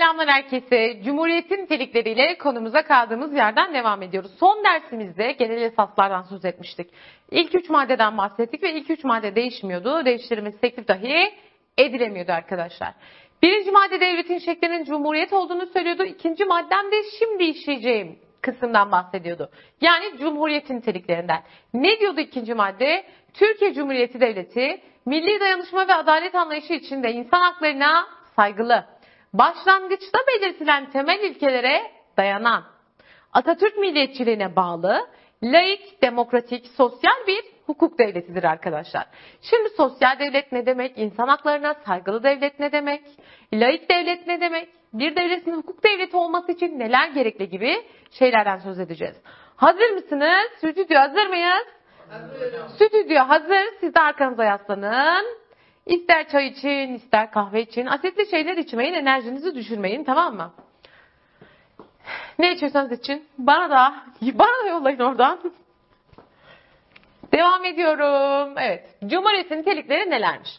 Selamlar herkese. Cumhuriyetin nitelikleriyle konumuza kaldığımız yerden devam ediyoruz. Son dersimizde genel esaslardan söz etmiştik. İlk üç maddeden bahsettik ve ilk üç madde değişmiyordu. Değiştirilmesi teklif dahi edilemiyordu arkadaşlar. Birinci madde devletin şeklinin cumhuriyet olduğunu söylüyordu. İkinci maddem de şimdi işleyeceğim kısımdan bahsediyordu. Yani cumhuriyetin niteliklerinden. Ne diyordu ikinci madde? Türkiye Cumhuriyeti Devleti milli dayanışma ve adalet anlayışı içinde insan haklarına saygılı, başlangıçta belirtilen temel ilkelere dayanan, Atatürk milliyetçiliğine bağlı, laik, demokratik, sosyal bir hukuk devletidir arkadaşlar. Şimdi sosyal devlet ne demek? İnsan haklarına saygılı devlet ne demek? Laik devlet ne demek? Bir devletin hukuk devleti olması için neler gerekli gibi şeylerden söz edeceğiz. Hazır mısınız? Stüdyo hazır mıyız? Hazırım. Stüdyo hazır. Siz de arkanıza yaslanın. İster çay için, ister kahve için. Asitli şeyler içmeyin, enerjinizi düşürmeyin tamam mı? Ne içiyorsanız için bana da bana da yollayın oradan. Devam ediyorum. Evet. Cumhuriyetin nitelikleri nelermiş?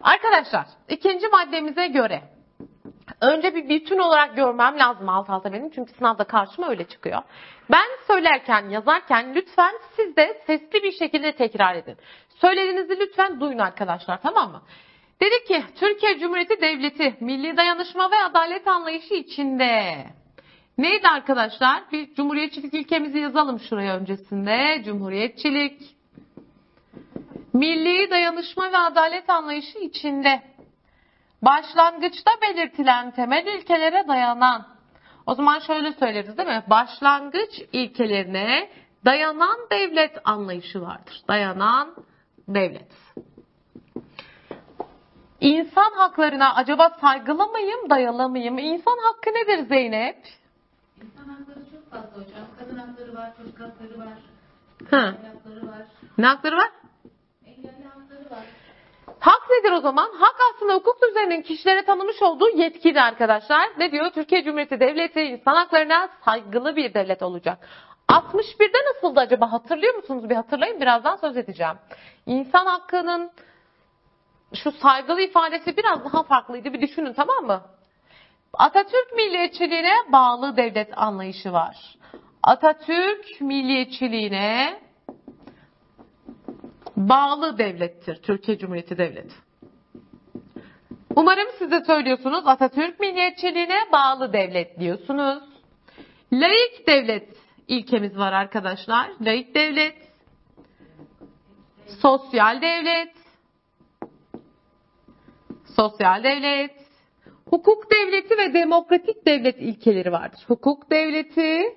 Arkadaşlar ikinci maddemize göre önce bir bütün olarak görmem lazım alt alta benim. Çünkü sınavda karşıma öyle çıkıyor. Ben söylerken, yazarken lütfen siz de sesli bir şekilde tekrar edin. Söylediğinizi lütfen duyun arkadaşlar tamam mı? Dedi ki Türkiye Cumhuriyeti Devleti milli dayanışma ve adalet anlayışı içinde. Neydi arkadaşlar? Bir cumhuriyetçilik ilkemizi yazalım şuraya öncesinde. Cumhuriyetçilik, milli dayanışma ve adalet anlayışı içinde. Başlangıçta belirtilen temel ilkelere dayanan. O zaman şöyle söyleriz değil mi? Başlangıç ilkelerine dayanan devlet anlayışı vardır. Dayanan devlet. İnsan haklarına acaba saygılı mıyım, dayalı mıyım? İnsan hakkı nedir Zeynep? İnsan hakları çok fazla hocam. Kadın hakları var, çocuk hakları var. Ha. hakları var. Ne hakları var? Engelli hakları var. Hak nedir o zaman? Hak aslında hukuk düzeninin kişilere tanımış olduğu yetkiydi arkadaşlar. Ne diyor? Türkiye Cumhuriyeti Devleti insan haklarına saygılı bir devlet olacak. 61'de nasıldı acaba? Hatırlıyor musunuz? Bir hatırlayın. Birazdan söz edeceğim. İnsan hakkının şu saygılı ifadesi biraz daha farklıydı. Bir düşünün tamam mı? Atatürk milliyetçiliğine bağlı devlet anlayışı var. Atatürk milliyetçiliğine bağlı devlettir Türkiye Cumhuriyeti Devleti. Umarım siz de söylüyorsunuz Atatürk milliyetçiliğine bağlı devlet diyorsunuz. Laik devlet ilkemiz var arkadaşlar. Laik devlet, sosyal devlet, sosyal devlet, hukuk devleti ve demokratik devlet ilkeleri vardır. Hukuk devleti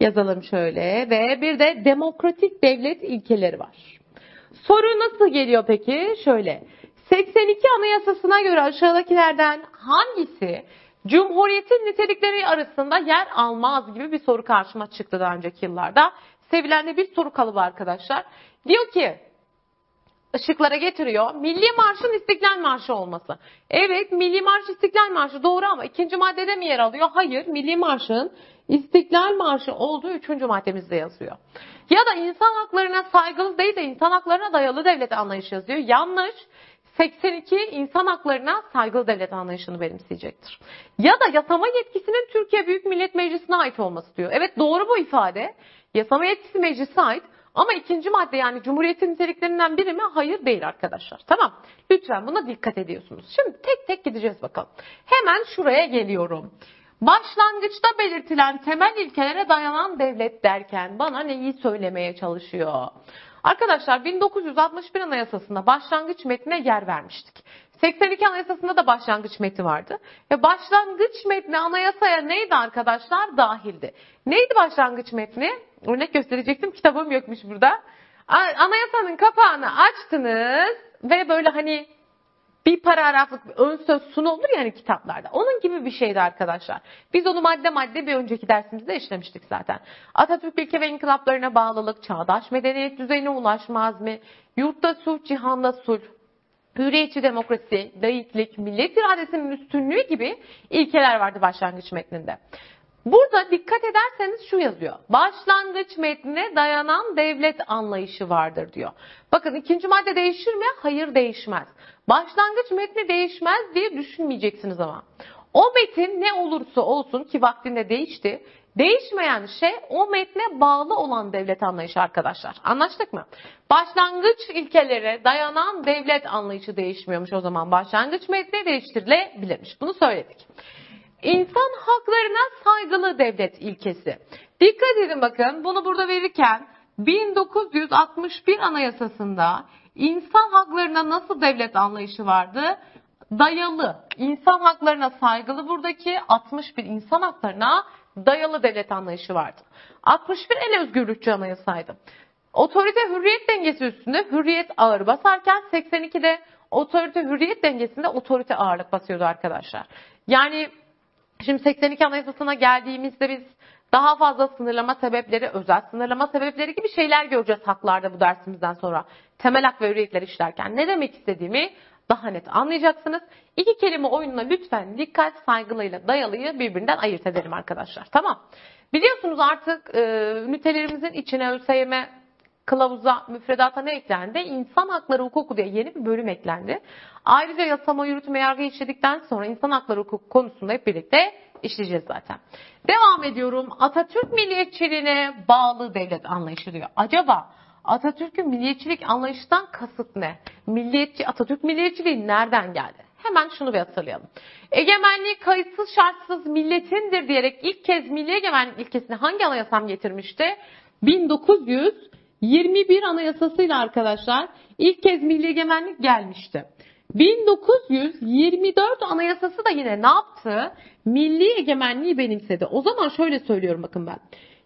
yazalım şöyle ve bir de demokratik devlet ilkeleri var. Soru nasıl geliyor peki? Şöyle. 82 Anayasasına göre aşağıdakilerden hangisi Cumhuriyetin nitelikleri arasında yer almaz gibi bir soru karşıma çıktı daha önceki yıllarda. Sevilen de bir soru kalıbı arkadaşlar. Diyor ki ışıklara getiriyor. Milli Marş'ın İstiklal Marşı olması. Evet Milli Marş İstiklal Marşı doğru ama ikinci maddede mi yer alıyor? Hayır Milli Marş'ın İstiklal Marşı olduğu üçüncü maddemizde yazıyor. Ya da insan haklarına saygılı değil de insan haklarına dayalı devlet anlayışı yazıyor. Yanlış. 82 insan haklarına saygılı devlet anlayışını benimseyecektir. Ya da yasama yetkisinin Türkiye Büyük Millet Meclisi'ne ait olması diyor. Evet doğru bu ifade. Yasama yetkisi meclise ait ama ikinci madde yani Cumhuriyet'in niteliklerinden biri mi? Hayır değil arkadaşlar. Tamam. Lütfen buna dikkat ediyorsunuz. Şimdi tek tek gideceğiz bakalım. Hemen şuraya geliyorum. Başlangıçta belirtilen temel ilkelere dayanan devlet derken bana neyi söylemeye çalışıyor? Arkadaşlar 1961 Anayasası'nda başlangıç metnine yer vermiştik. 82 Anayasası'nda da başlangıç metni vardı. Ve başlangıç metni anayasaya neydi arkadaşlar? Dahildi. Neydi başlangıç metni? Örnek gösterecektim. Kitabım yokmuş burada. Anayasanın kapağını açtınız ve böyle hani bir paragraflık bir ön söz sunu olur yani kitaplarda. Onun gibi bir şeydi arkadaşlar. Biz onu madde madde bir önceki dersimizde işlemiştik zaten. Atatürk ilke ve inkılaplarına bağlılık, çağdaş medeniyet düzeyine ulaşma azmi, yurtta sulh, cihanda sulh, hürriyetçi demokrasi, layıklık, millet iradesinin üstünlüğü gibi ilkeler vardı başlangıç metninde. Burada dikkat ederseniz şu yazıyor. Başlangıç metnine dayanan devlet anlayışı vardır diyor. Bakın ikinci madde değişir mi? Hayır değişmez. Başlangıç metni değişmez diye düşünmeyeceksiniz ama. O metin ne olursa olsun ki vaktinde değişti. Değişmeyen şey o metne bağlı olan devlet anlayışı arkadaşlar. Anlaştık mı? Başlangıç ilkelere dayanan devlet anlayışı değişmiyormuş o zaman. Başlangıç metni değiştirilebilirmiş. Bunu söyledik. İnsan haklarına saygılı devlet ilkesi. Dikkat edin bakın bunu burada verirken 1961 Anayasası'nda insan haklarına nasıl devlet anlayışı vardı? Dayalı. İnsan haklarına saygılı buradaki 61 insan haklarına dayalı devlet anlayışı vardı. 61 en özgürlükçü anayasaydı. Otorite hürriyet dengesi üstünde hürriyet ağır basarken 82'de otorite hürriyet dengesinde otorite ağırlık basıyordu arkadaşlar. Yani şimdi 82 anayasasına geldiğimizde biz daha fazla sınırlama sebepleri, özel sınırlama sebepleri gibi şeyler göreceğiz haklarda bu dersimizden sonra. Temel hak ve hürriyetler işlerken. Ne demek istediğimi daha net anlayacaksınız. İki kelime oyununa lütfen dikkat saygılıyla dayalıyı birbirinden ayırt edelim arkadaşlar. Tamam. Biliyorsunuz artık e, ünitelerimizin içine ÖSYM kılavuza, müfredata ne eklendi? İnsan hakları hukuku diye yeni bir bölüm eklendi. Ayrıca yasama, yürütme, yargı işledikten sonra insan hakları hukuku konusunda hep birlikte işleyeceğiz zaten. Devam ediyorum. Atatürk milliyetçiliğine bağlı devlet anlayışı diyor. Acaba Atatürk'ün milliyetçilik anlayışından kasıt ne? Milliyetçi, Atatürk milliyetçiliği nereden geldi? Hemen şunu bir hatırlayalım. Egemenliği kayıtsız şartsız milletindir diyerek ilk kez milli egemenlik ilkesini hangi anayasam getirmişti? 1921 anayasasıyla arkadaşlar ilk kez milli egemenlik gelmişti. 1924 anayasası da yine ne yaptı? Milli egemenliği benimsedi. O zaman şöyle söylüyorum bakın ben.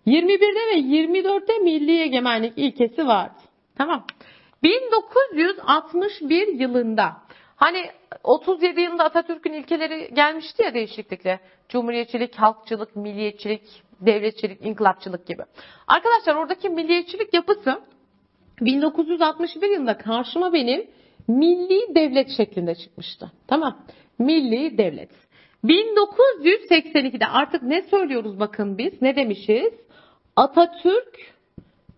21'de ve 24'te milli egemenlik ilkesi vardı. Tamam. 1961 yılında hani 37 yılında Atatürk'ün ilkeleri gelmişti ya değişiklikle. Cumhuriyetçilik, halkçılık, milliyetçilik, devletçilik, inkılapçılık gibi. Arkadaşlar oradaki milliyetçilik yapısı 1961 yılında karşıma benim milli devlet şeklinde çıkmıştı. Tamam. Milli devlet. 1982'de artık ne söylüyoruz bakın biz? Ne demişiz? Atatürk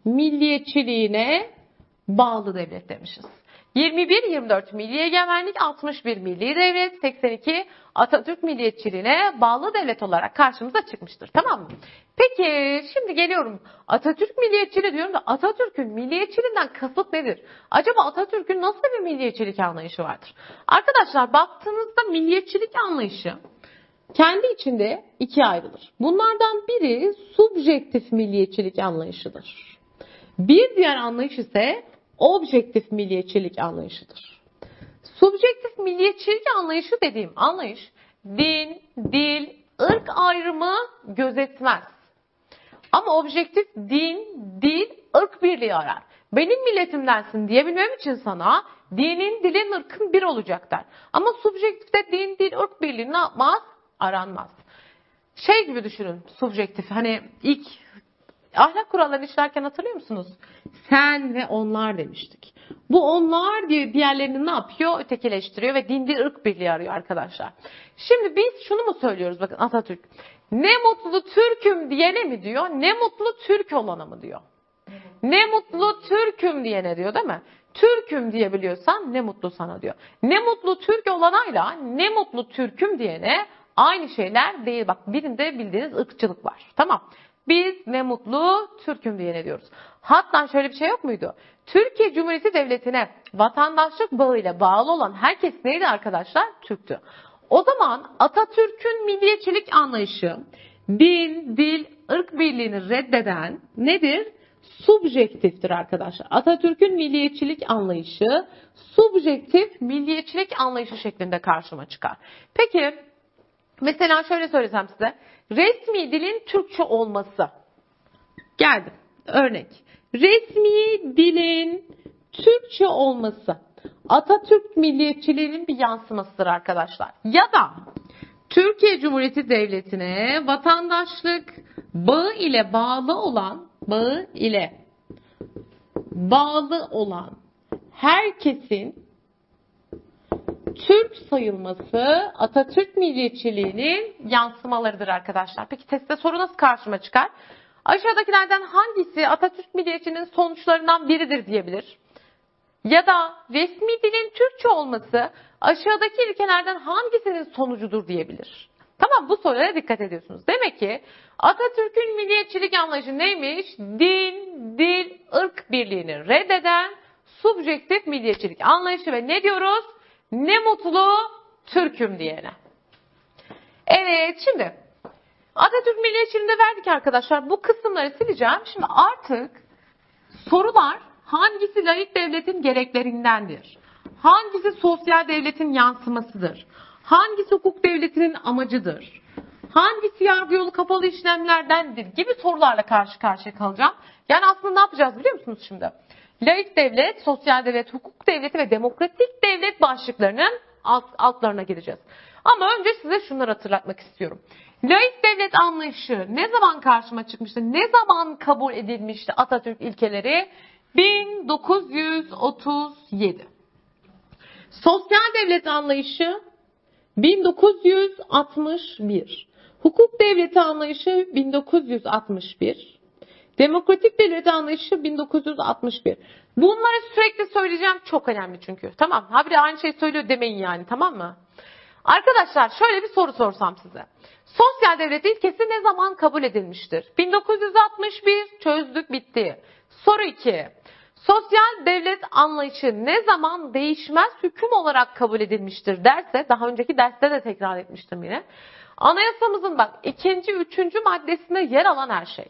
milliyetçiliğine bağlı devlet demişiz. 21-24 milli egemenlik, 61 milli devlet, 82 Atatürk milliyetçiliğine bağlı devlet olarak karşımıza çıkmıştır. Tamam mı? Peki şimdi geliyorum. Atatürk milliyetçiliği diyorum da Atatürk'ün milliyetçiliğinden kasıt nedir? Acaba Atatürk'ün nasıl bir milliyetçilik anlayışı vardır? Arkadaşlar baktığınızda milliyetçilik anlayışı kendi içinde ikiye ayrılır. Bunlardan biri subjektif milliyetçilik anlayışıdır. Bir diğer anlayış ise objektif milliyetçilik anlayışıdır. Subjektif milliyetçilik anlayışı dediğim anlayış din, dil, ırk ayrımı gözetmez. Ama objektif din, dil, ırk birliği arar. Benim milletimdensin diyebilmem için sana dinin, dilin, ırkın bir olacak der. Ama subjektifte din, dil, ırk birliği ne yapmaz? Aranmaz. Şey gibi düşünün subjektif. Hani ilk ahlak kurallarını işlerken hatırlıyor musunuz? Sen ve onlar demiştik. Bu onlar diye diğerlerini ne yapıyor? Ötekileştiriyor ve dindi ırk birliği arıyor arkadaşlar. Şimdi biz şunu mu söylüyoruz bakın Atatürk. Ne mutlu Türk'üm diyene mi diyor? Ne mutlu Türk olana mı diyor? Ne mutlu Türk'üm diyene diyor değil mi? Türk'üm diyebiliyorsan ne mutlu sana diyor. Ne mutlu Türk olanayla ne mutlu Türk'üm diyene aynı şeyler değil. Bak birinde bildiğiniz ırkçılık var. Tamam. Biz ne mutlu Türk'üm diyene diyoruz. Hatta şöyle bir şey yok muydu? Türkiye Cumhuriyeti Devleti'ne vatandaşlık bağıyla bağlı olan herkes neydi arkadaşlar? Türktü. O zaman Atatürk'ün milliyetçilik anlayışı din, dil, ırk birliğini reddeden nedir? Subjektiftir arkadaşlar. Atatürk'ün milliyetçilik anlayışı subjektif milliyetçilik anlayışı şeklinde karşıma çıkar. Peki mesela şöyle söylesem size resmi dilin Türkçe olması. Geldim. Örnek. Resmi dilin Türkçe olması Atatürk milliyetçiliğinin bir yansımasıdır arkadaşlar. Ya da Türkiye Cumhuriyeti Devleti'ne vatandaşlık bağı ile bağlı olan bağı ile bağlı olan herkesin Türk sayılması Atatürk milliyetçiliğinin yansımalarıdır arkadaşlar. Peki testte soru nasıl karşıma çıkar? Aşağıdakilerden hangisi Atatürk milliyetçiliğinin sonuçlarından biridir diyebilir? Ya da resmi dilin Türkçe olması aşağıdaki ilkelerden hangisinin sonucudur diyebilir? Tamam bu sorulara dikkat ediyorsunuz. Demek ki Atatürk'ün milliyetçilik anlayışı neymiş? Din, dil, ırk birliğini reddeden subjektif milliyetçilik anlayışı ve ne diyoruz? Ne mutlu Türk'üm diyene. Evet şimdi Atatürk milliyetçiliğinde verdik arkadaşlar. Bu kısımları sileceğim. Şimdi artık sorular hangisi layık devletin gereklerindendir? Hangisi sosyal devletin yansımasıdır? Hangisi hukuk devletinin amacıdır? Hangisi yargı yolu kapalı işlemlerdendir gibi sorularla karşı karşıya kalacağım. Yani aslında ne yapacağız biliyor musunuz şimdi? Laik devlet, sosyal devlet, hukuk devleti ve demokratik devlet başlıklarının alt, altlarına gireceğiz. Ama önce size şunları hatırlatmak istiyorum. Laik devlet anlayışı ne zaman karşıma çıkmıştı? Ne zaman kabul edilmişti Atatürk ilkeleri? 1937. Sosyal devlet anlayışı 1961. Hukuk devleti anlayışı 1961. Demokratik devlet anlayışı 1961. Bunları sürekli söyleyeceğim çok önemli çünkü. Tamam. Habire aynı şeyi söylüyor demeyin yani tamam mı? Arkadaşlar şöyle bir soru sorsam size. Sosyal devlet ilkesi ne zaman kabul edilmiştir? 1961 çözdük bitti. Soru 2. Sosyal devlet anlayışı ne zaman değişmez hüküm olarak kabul edilmiştir derse, daha önceki derste de tekrar etmiştim yine. Anayasamızın bak ikinci, üçüncü maddesinde yer alan her şey.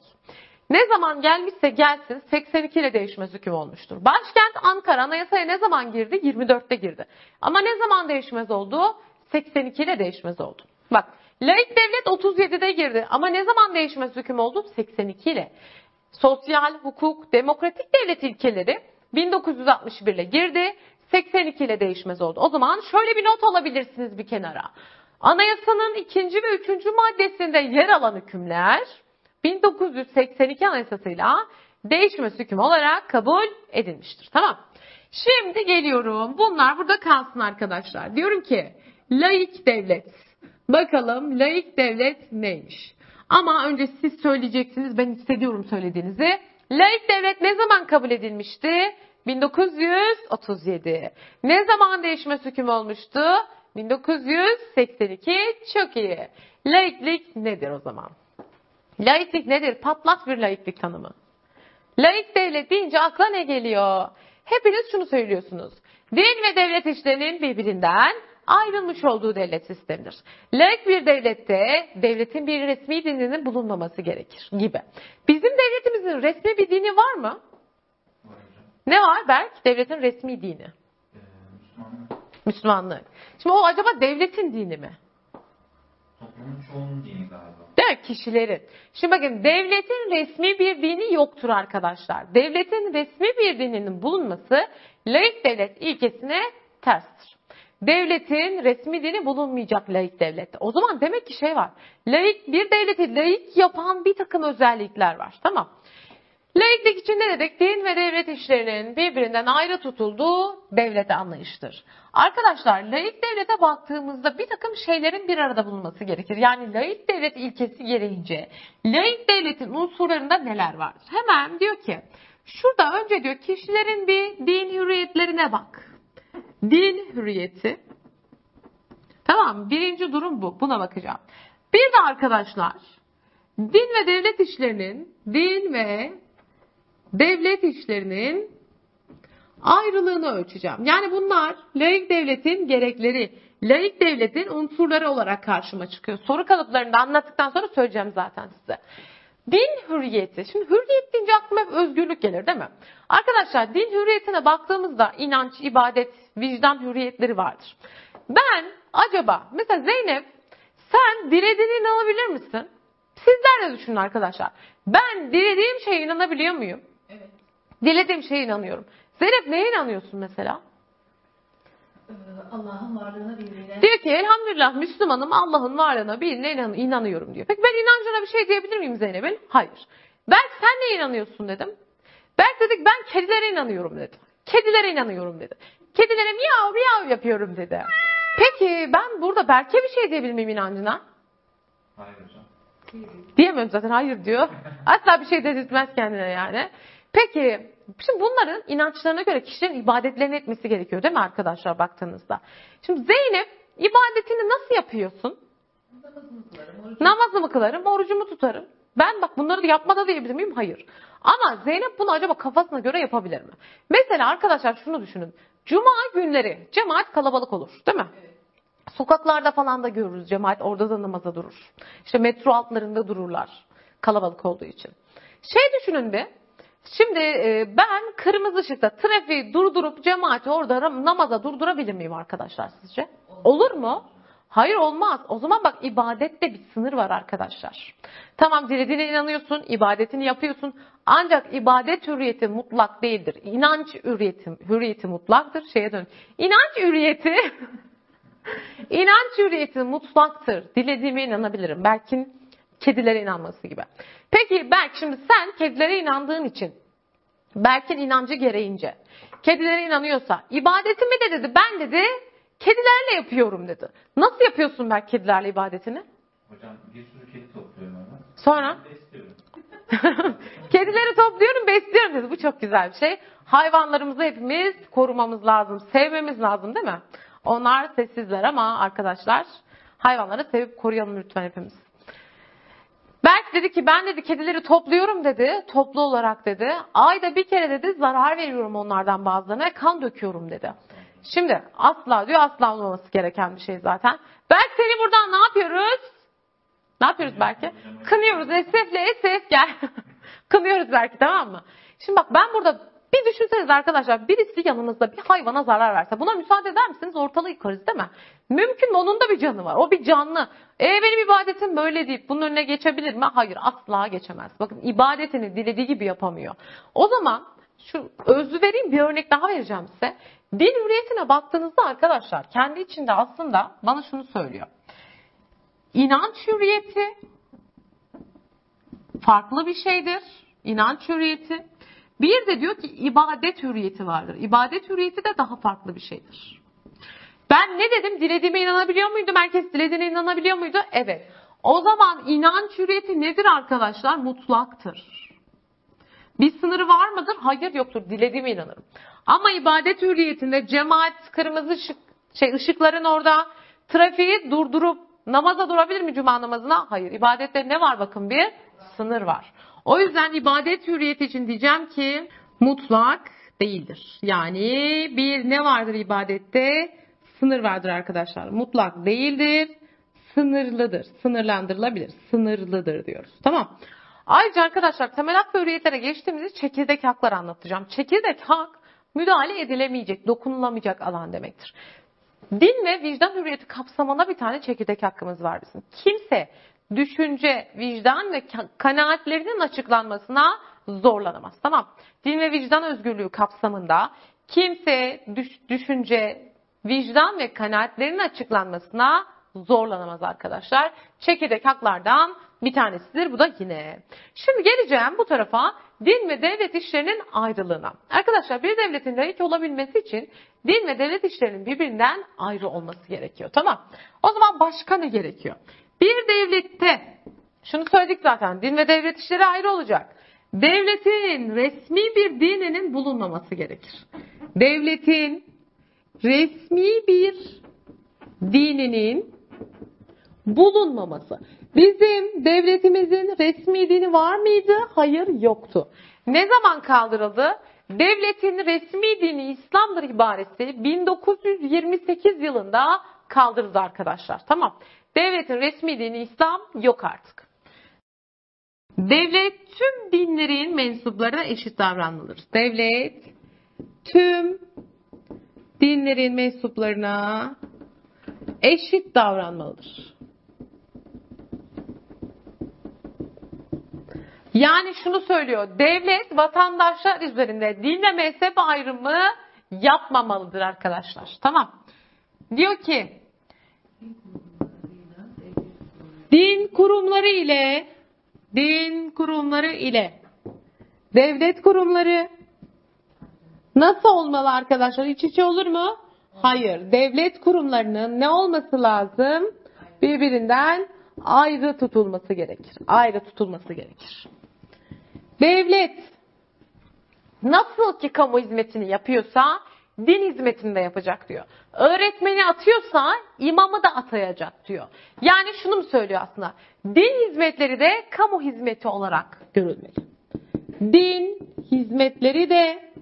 Ne zaman gelmişse gelsin 82 ile değişmez hüküm olmuştur. Başkent Ankara anayasaya ne zaman girdi? 24'te girdi. Ama ne zaman değişmez oldu? 82 ile değişmez oldu. Bak laik devlet 37'de girdi ama ne zaman değişmez hüküm oldu? 82 ile. Sosyal, hukuk, demokratik devlet ilkeleri 1961 ile girdi, 82 ile değişmez oldu. O zaman şöyle bir not alabilirsiniz bir kenara. Anayasanın ikinci ve üçüncü maddesinde yer alan hükümler 1982 anayasasıyla değişmez hüküm olarak kabul edilmiştir. Tamam. Şimdi geliyorum. Bunlar burada kalsın arkadaşlar. Diyorum ki laik devlet. Bakalım laik devlet neymiş? Ama önce siz söyleyeceksiniz. Ben hissediyorum söylediğinizi. Laik devlet ne zaman kabul edilmişti? 1937. Ne zaman değişmez hüküm olmuştu? 1982. Çok iyi. Laiklik nedir o zaman? Laiklik nedir? Patlak bir laiklik tanımı. Laik devlet deyince akla ne geliyor? Hepiniz şunu söylüyorsunuz. Din ve devlet işlerinin birbirinden ayrılmış olduğu devlet sistemidir. Laik bir devlette devletin bir resmi dininin bulunmaması gerekir gibi. Bizim devletimizin resmi bir dini var mı? Var. Ne var Berk? Devletin resmi dini. Ee, Müslümanlık Müslümanlık. Şimdi o acaba devletin dini mi? Toplumun çoğunun dini galiba. Mi? Kişilerin. Şimdi bakın devletin resmi bir dini yoktur arkadaşlar. Devletin resmi bir dininin bulunması laik devlet ilkesine terstir. Devletin resmi dini bulunmayacak laik devlette. O zaman demek ki şey var. Laik bir devleti laik yapan bir takım özellikler var. Tamam. Laiklik için ne dedik? Din ve devlet işlerinin birbirinden ayrı tutulduğu devlet anlayıştır. Arkadaşlar laik devlete baktığımızda bir takım şeylerin bir arada bulunması gerekir. Yani laik devlet ilkesi gereğince laik devletin unsurlarında neler vardır? Hemen diyor ki şurada önce diyor kişilerin bir din hürriyetlerine bak. Din hürriyeti. Tamam birinci durum bu. Buna bakacağım. Bir de arkadaşlar din ve devlet işlerinin din ve devlet işlerinin ayrılığını ölçeceğim. Yani bunlar laik devletin gerekleri, laik devletin unsurları olarak karşıma çıkıyor. Soru kalıplarını anlattıktan sonra söyleyeceğim zaten size. Din hürriyeti. Şimdi hürriyet deyince aklıma hep özgürlük gelir değil mi? Arkadaşlar din hürriyetine baktığımızda inanç, ibadet, vicdan hürriyetleri vardır. Ben acaba mesela Zeynep sen dilediğine inanabilir misin? Sizler de düşünün arkadaşlar. Ben dilediğim şeye inanabiliyor muyum? Evet. Dilediğim şeye inanıyorum. Zeynep neye inanıyorsun mesela? Ee, Allah'ın varlığına birbirine. Diyor ki elhamdülillah Müslümanım Allah'ın varlığına birine inan- inanıyorum diyor. Peki ben inancına bir şey diyebilir miyim Zeynep'in? Hayır. Berk sen neye inanıyorsun dedim. Berk dedik ben kedilere inanıyorum dedi. Kedilere inanıyorum dedi. Kedilere miyav miyav yapıyorum dedi. Peki ben burada Berk'e bir şey diyebilir miyim inancına? Hayır hocam. Diyemiyorum zaten hayır diyor. Asla bir şey dedirtmez kendine yani. Peki şimdi bunların inançlarına göre kişilerin ibadetlerini etmesi gerekiyor değil mi arkadaşlar baktığınızda? Şimdi Zeynep ibadetini nasıl yapıyorsun? Namazımı kılarım. Namazımı kılarım, orucumu tutarım. Ben bak bunları da yapmada diyebilir miyim? Hayır. Ama Zeynep bunu acaba kafasına göre yapabilir mi? Mesela arkadaşlar şunu düşünün. Cuma günleri cemaat kalabalık olur değil mi? Evet. Sokaklarda falan da görürüz cemaat orada da namaza durur. İşte metro altlarında dururlar kalabalık olduğu için. Şey düşünün bir. Şimdi e, ben kırmızı ışıkta trafiği durdurup cemaati orada namaza durdurabilir miyim arkadaşlar sizce? Olur mu? Hayır olmaz. O zaman bak ibadette bir sınır var arkadaşlar. Tamam dilediğine inanıyorsun, ibadetini yapıyorsun. Ancak ibadet hürriyeti mutlak değildir. İnanç hürriyeti, hürriyeti mutlaktır. Şeye dön. İnanç hürriyeti İnanç hürriyeti mutlaktır. Dilediğime inanabilirim. Berk'in kedilere inanması gibi. Peki Berk şimdi sen kedilere inandığın için Berk'in inancı gereğince kedilere inanıyorsa ibadetimi de dedi ben dedi kedilerle yapıyorum dedi. Nasıl yapıyorsun Berk kedilerle ibadetini? Hocam bir sürü kedi topluyorum hemen. Sonra? Kedileri topluyorum, besliyorum dedi. Bu çok güzel bir şey. Hayvanlarımızı hepimiz korumamız lazım, sevmemiz lazım değil mi? Onlar sessizler ama arkadaşlar hayvanları sevip koruyalım lütfen hepimiz. Dedi ki ben dedi kedileri topluyorum dedi. Toplu olarak dedi. Ayda bir kere dedi zarar veriyorum onlardan bazılarına kan döküyorum dedi. Şimdi asla diyor asla olmaması gereken bir şey zaten. Berk seni buradan ne yapıyoruz? Ne yapıyoruz belki? Kınıyoruz. Esefle esef gel. Kınıyoruz belki tamam mı? Şimdi bak ben burada bir düşünseniz arkadaşlar birisi yanınızda bir hayvana zarar verse buna müsaade eder misiniz? Ortalığı yıkarız değil mi? Mümkün mü? Onun da bir canı var. O bir canlı. E benim ibadetim böyle deyip bunun önüne geçebilir mi? Hayır asla geçemez. Bakın ibadetini dilediği gibi yapamıyor. O zaman şu özlü vereyim bir örnek daha vereceğim size. Din hürriyetine baktığınızda arkadaşlar kendi içinde aslında bana şunu söylüyor. İnanç hürriyeti farklı bir şeydir. İnanç hürriyeti. Bir de diyor ki ibadet hürriyeti vardır. İbadet hürriyeti de daha farklı bir şeydir. Ben ne dedim? Dilediğime inanabiliyor muydum? Herkes dilediğine inanabiliyor muydu? Evet. O zaman inanç hürriyeti nedir arkadaşlar? Mutlaktır. Bir sınırı var mıdır? Hayır yoktur. Dilediğime inanırım. Ama ibadet hürriyetinde cemaat kırmızı ışık, şey, ışıkların orada trafiği durdurup namaza durabilir mi cuma namazına? Hayır. İbadette ne var bakın bir? Sınır var. O yüzden ibadet hürriyeti için diyeceğim ki mutlak değildir. Yani bir ne vardır ibadette? Sınır vardır arkadaşlar. Mutlak değildir. Sınırlıdır. Sınırlandırılabilir. Sınırlıdır diyoruz. Tamam. Ayrıca arkadaşlar temel hak ve hürriyetlere geçtiğimizde çekirdek haklar anlatacağım. Çekirdek hak müdahale edilemeyecek, dokunulamayacak alan demektir. Din ve vicdan hürriyeti kapsamında bir tane çekirdek hakkımız var bizim. Kimse düşünce, vicdan ve ka- kanaatlerinin açıklanmasına zorlanamaz. Tamam. Din ve vicdan özgürlüğü kapsamında kimse düş- düşünce, vicdan ve kanaatlerinin açıklanmasına zorlanamaz arkadaşlar. Çekirdek haklardan bir tanesidir bu da yine. Şimdi geleceğim bu tarafa din ve devlet işlerinin ayrılığına. Arkadaşlar bir devletin laik olabilmesi için din ve devlet işlerinin birbirinden ayrı olması gerekiyor. Tamam. O zaman başka ne gerekiyor? Bir devlette şunu söyledik zaten din ve devlet işleri ayrı olacak. Devletin resmi bir dininin bulunmaması gerekir. Devletin resmi bir dininin bulunmaması. Bizim devletimizin resmi dini var mıydı? Hayır yoktu. Ne zaman kaldırıldı? Devletin resmi dini İslam'dır ibaresi 1928 yılında kaldırıldı arkadaşlar. Tamam. Devletin resmi dini İslam yok artık. Devlet tüm dinlerin mensuplarına eşit davranılır. Devlet tüm dinlerin mensuplarına eşit davranmalıdır. Yani şunu söylüyor. Devlet vatandaşlar üzerinde din ve mezhep ayrımı yapmamalıdır arkadaşlar. Tamam. Diyor ki din kurumları ile din kurumları ile devlet kurumları nasıl olmalı arkadaşlar? İç içe olur mu? Hayır. Devlet kurumlarının ne olması lazım? Birbirinden ayrı tutulması gerekir. Ayrı tutulması gerekir. Devlet nasıl ki kamu hizmetini yapıyorsa din hizmetinde yapacak diyor. Öğretmeni atıyorsa imamı da atayacak diyor. Yani şunu mu söylüyor aslında? Din hizmetleri de kamu hizmeti olarak görülmeli. Din hizmetleri de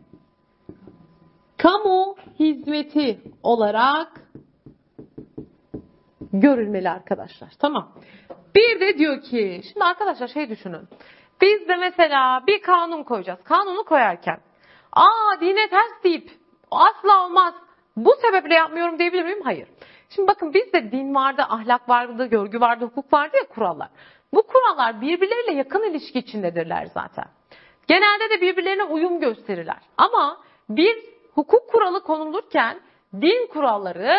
kamu hizmeti olarak görülmeli arkadaşlar. Tamam. Bir de diyor ki, şimdi arkadaşlar şey düşünün. Biz de mesela bir kanun koyacağız. Kanunu koyarken, aa dine ters deyip asla olmaz. Bu sebeple yapmıyorum diyebilir miyim? Hayır. Şimdi bakın bizde din vardı, ahlak vardı, görgü vardı, hukuk vardı ya kurallar. Bu kurallar birbirleriyle yakın ilişki içindedirler zaten. Genelde de birbirlerine uyum gösterirler. Ama bir hukuk kuralı konulurken din kuralları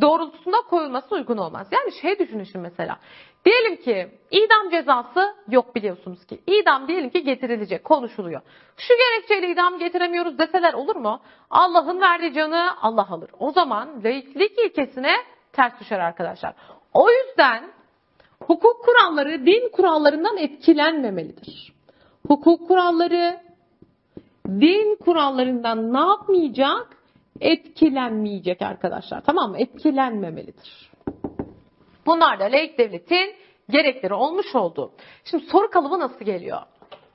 doğrultusunda koyulması uygun olmaz. Yani şey düşünün şimdi mesela. Diyelim ki idam cezası yok biliyorsunuz ki. İdam diyelim ki getirilecek, konuşuluyor. Şu gerekçeyle idam getiremiyoruz deseler olur mu? Allah'ın verdiği canı Allah alır. O zaman laiklik ilkesine ters düşer arkadaşlar. O yüzden hukuk kuralları din kurallarından etkilenmemelidir. Hukuk kuralları din kurallarından ne yapmayacak? Etkilenmeyecek arkadaşlar. Tamam mı? Etkilenmemelidir. Bunlar da laik devletin gerekleri olmuş oldu. Şimdi soru kalıbı nasıl geliyor?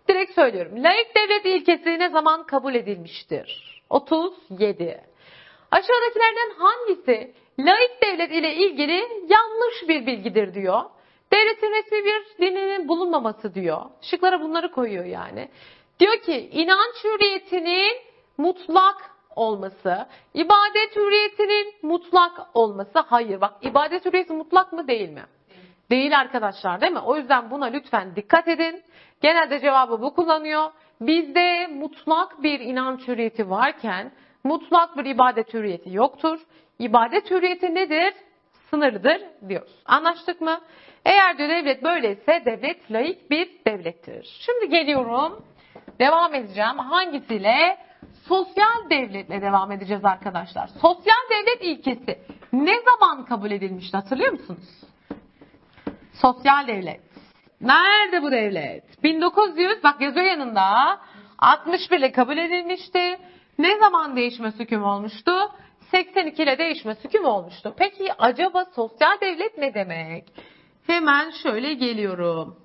Direkt söylüyorum. Laik devlet ilkesi ne zaman kabul edilmiştir? 37. Aşağıdakilerden hangisi laik devlet ile ilgili yanlış bir bilgidir diyor. Devletin resmi bir dininin bulunmaması diyor. Şıklara bunları koyuyor yani. Diyor ki inanç hürriyetinin mutlak olması, ibadet hürriyetinin mutlak olması. Hayır bak ibadet hürriyeti mutlak mı değil mi? Değil arkadaşlar değil mi? O yüzden buna lütfen dikkat edin. Genelde cevabı bu kullanıyor. Bizde mutlak bir inanç hürriyeti varken mutlak bir ibadet hürriyeti yoktur. İbadet hürriyeti nedir? Sınırlıdır diyoruz. Anlaştık mı? Eğer diyor devlet böyleyse devlet laik bir devlettir. Şimdi geliyorum. Devam edeceğim. Hangisiyle? Sosyal devletle devam edeceğiz arkadaşlar. Sosyal devlet ilkesi ne zaman kabul edilmişti hatırlıyor musunuz? Sosyal devlet. Nerede bu devlet? 1900 bak yazıyor yanında 61 ile kabul edilmişti. Ne zaman değişme hüküm olmuştu? 82 ile değişme hüküm olmuştu. Peki acaba sosyal devlet ne demek? Hemen şöyle geliyorum.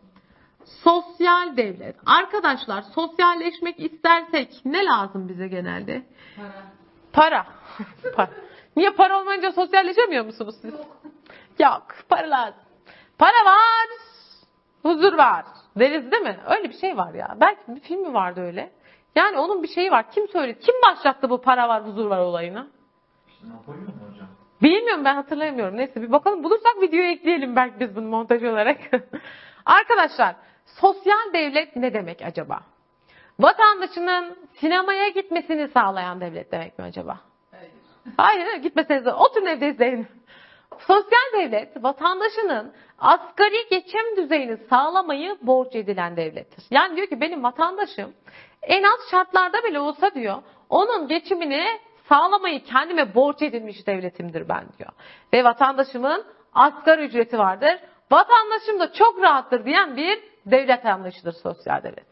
Sosyal devlet. Arkadaşlar sosyalleşmek istersek ne lazım bize genelde? Para. Para. Niye para olmayınca sosyalleşemiyor musunuz siz? Yok. Para lazım. Para var. Huzur var. Deriz değil mi? Öyle bir şey var ya. Belki bir film mi vardı öyle? Yani onun bir şeyi var. Kim söyledi? Kim başlattı bu para var, huzur var olayını? İşte Napolyon mu hocam? Bilmiyorum ben hatırlamıyorum. Neyse bir bakalım. Bulursak videoya ekleyelim belki biz bunu montaj olarak. Arkadaşlar sosyal devlet ne demek acaba? Vatandaşının sinemaya gitmesini sağlayan devlet demek mi acaba? Hayır. Hayır gitmeseniz oturun evde izleyin. Sosyal devlet vatandaşının asgari geçim düzeyini sağlamayı borç edilen devlettir. Yani diyor ki benim vatandaşım en az şartlarda bile olsa diyor onun geçimini sağlamayı kendime borç edilmiş devletimdir ben diyor. Ve vatandaşımın asgari ücreti vardır. Vatandaşım da çok rahattır diyen bir devlet anlayışıdır sosyal devlet.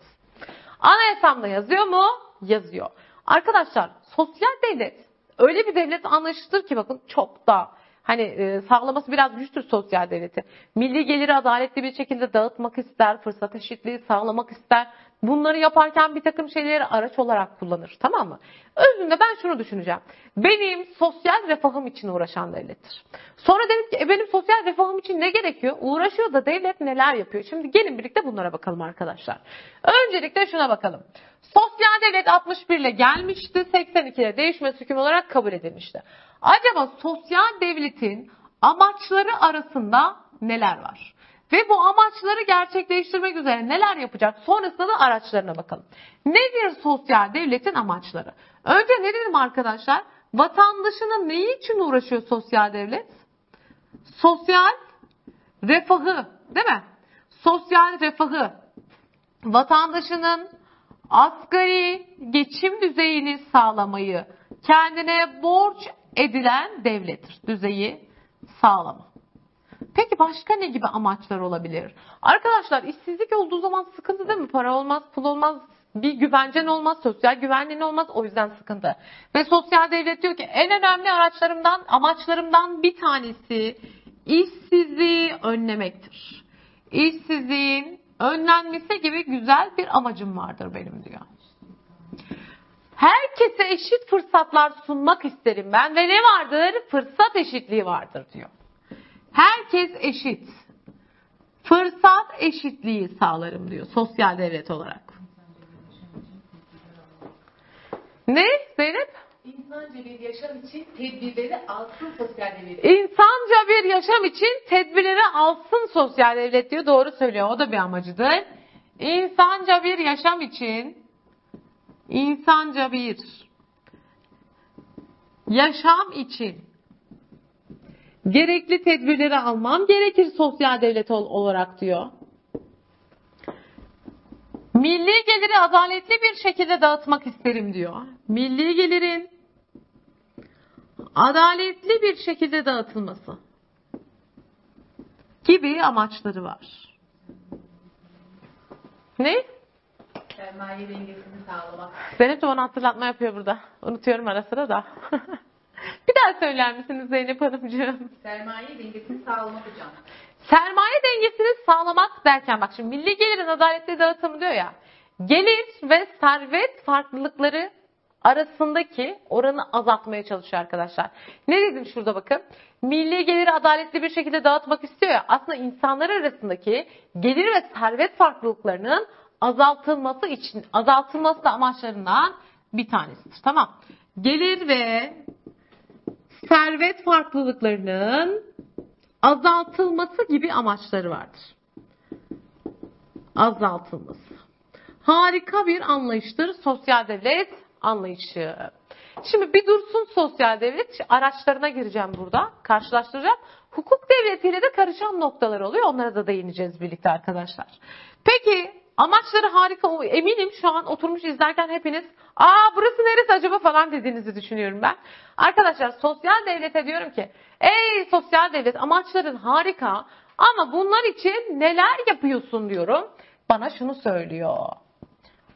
Anayasamda yazıyor mu? Yazıyor. Arkadaşlar sosyal devlet öyle bir devlet anlayışıdır ki bakın çok da hani e, sağlaması biraz güçtür sosyal devleti. Milli geliri adaletli bir şekilde dağıtmak ister, fırsat eşitliği sağlamak ister. Bunları yaparken bir takım şeyleri araç olarak kullanır. Tamam mı? Özünde ben şunu düşüneceğim. Benim sosyal refahım için uğraşan devlettir. Sonra dedim ki e, benim sosyal refahım için ne gerekiyor? Uğraşıyor da devlet neler yapıyor? Şimdi gelin birlikte bunlara bakalım arkadaşlar. Öncelikle şuna bakalım. Sosyal devlet 61 ile gelmişti. 82 ile değişme hüküm olarak kabul edilmişti. Acaba sosyal devletin amaçları arasında neler var? Ve bu amaçları gerçekleştirmek üzere neler yapacak? Sonrasında da araçlarına bakalım. Nedir sosyal devletin amaçları? Önce ne dedim arkadaşlar? Vatandaşının neyi için uğraşıyor sosyal devlet? Sosyal refahı, değil mi? Sosyal refahı. Vatandaşının asgari geçim düzeyini sağlamayı kendine borç edilen devlettir. Düzeyi sağlama. Peki başka ne gibi amaçlar olabilir? Arkadaşlar işsizlik olduğu zaman sıkıntı değil mi? Para olmaz, pul olmaz, Bir güvencen olmaz, sosyal güvenliğin olmaz. O yüzden sıkıntı. Ve sosyal devlet diyor ki en önemli araçlarımdan, amaçlarımdan bir tanesi işsizliği önlemektir. İşsizliğin önlenmesi gibi güzel bir amacım vardır benim diyor. Herkese eşit fırsatlar sunmak isterim ben ve ne vardır? Fırsat eşitliği vardır diyor. Herkes eşit. Fırsat eşitliği sağlarım diyor sosyal devlet olarak. Ne Zeynep? İnsanca bir yaşam için tedbirleri alsın sosyal devlet. İnsanca bir yaşam için tedbirleri alsın sosyal devlet diyor. Doğru söylüyor. O da bir amacıdır. İnsanca bir yaşam için insanca bir yaşam için gerekli tedbirleri almam gerekir sosyal devlet ol- olarak diyor. Milli geliri adaletli bir şekilde dağıtmak isterim diyor. Milli gelirin adaletli bir şekilde dağıtılması gibi amaçları var. Ne? Sermaye dengesini sağlamak. Zeynep de bana hatırlatma yapıyor burada. Unutuyorum ara sıra da. daha söyler misiniz Zeynep Hanımcığım? Sermaye dengesini sağlamak hocam. Sermaye dengesini sağlamak derken bak şimdi milli gelirin adaletli dağıtımı diyor ya. Gelir ve servet farklılıkları arasındaki oranı azaltmaya çalışıyor arkadaşlar. Ne dedim şurada bakın. Milli geliri adaletli bir şekilde dağıtmak istiyor ya. Aslında insanlar arasındaki gelir ve servet farklılıklarının azaltılması için azaltılması da amaçlarından bir tanesidir. Tamam. Gelir ve servet farklılıklarının azaltılması gibi amaçları vardır. Azaltılması. Harika bir anlayıştır sosyal devlet anlayışı. Şimdi bir dursun sosyal devlet araçlarına gireceğim burada. Karşılaştıracağım. Hukuk devletiyle de karışan noktalar oluyor. Onlara da değineceğiz birlikte arkadaşlar. Peki amaçları harika. Eminim şu an oturmuş izlerken hepiniz aa burası neresi acaba falan dediğinizi düşünüyorum ben. Arkadaşlar sosyal devlete diyorum ki ey sosyal devlet amaçların harika ama bunlar için neler yapıyorsun diyorum. Bana şunu söylüyor.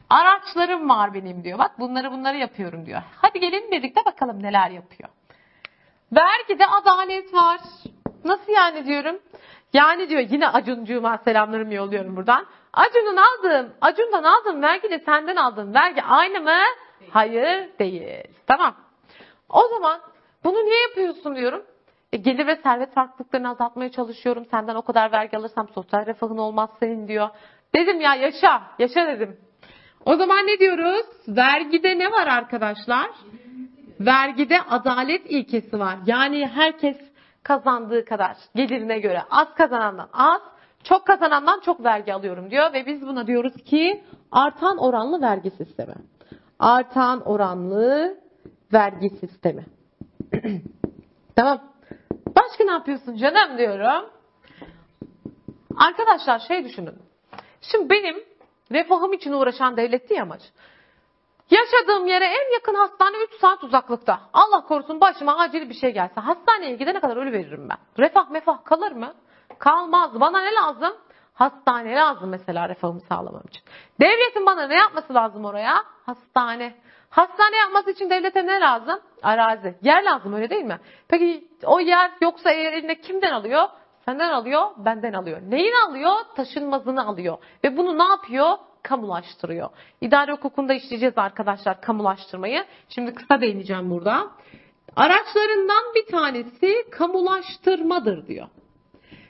Araçlarım var benim diyor. Bak bunları bunları yapıyorum diyor. Hadi gelin birlikte bakalım neler yapıyor. Vergide adalet var. Nasıl yani diyorum. Yani diyor yine Acuncuğuma selamlarımı yolluyorum buradan. Acun'un aldığım, Acun'dan aldığım vergiyle senden aldığım vergi aynı mı? Hayır değil. Tamam. O zaman bunu niye yapıyorsun diyorum. E, gelir ve servet farklılıklarını azaltmaya çalışıyorum. Senden o kadar vergi alırsam sosyal refahın olmaz senin diyor. Dedim ya yaşa, yaşa dedim. O zaman ne diyoruz? Vergide ne var arkadaşlar? Vergide adalet ilkesi var. Yani herkes kazandığı kadar gelirine göre az kazanandan az, çok kazanandan çok vergi alıyorum diyor ve biz buna diyoruz ki artan oranlı vergi sistemi. Artan oranlı vergi sistemi. tamam. Başka ne yapıyorsun canım diyorum. Arkadaşlar şey düşünün. Şimdi benim refahım için uğraşan devlet değil amaç. Yaşadığım yere en yakın hastane 3 saat uzaklıkta. Allah korusun başıma acil bir şey gelse. Hastaneye gidene kadar ölü veririm ben. Refah mefah kalır mı? Kalmaz. Bana ne lazım? Hastane lazım mesela refahımı sağlamam için. Devletin bana ne yapması lazım oraya? Hastane. Hastane yapması için devlete ne lazım? Arazi. Yer lazım öyle değil mi? Peki o yer yoksa eğer elinde kimden alıyor? Senden alıyor, benden alıyor. Neyin alıyor? Taşınmazını alıyor. Ve bunu ne yapıyor? Kamulaştırıyor. İdare hukukunda işleyeceğiz arkadaşlar kamulaştırmayı. Şimdi kısa değineceğim burada. Araçlarından bir tanesi kamulaştırmadır diyor.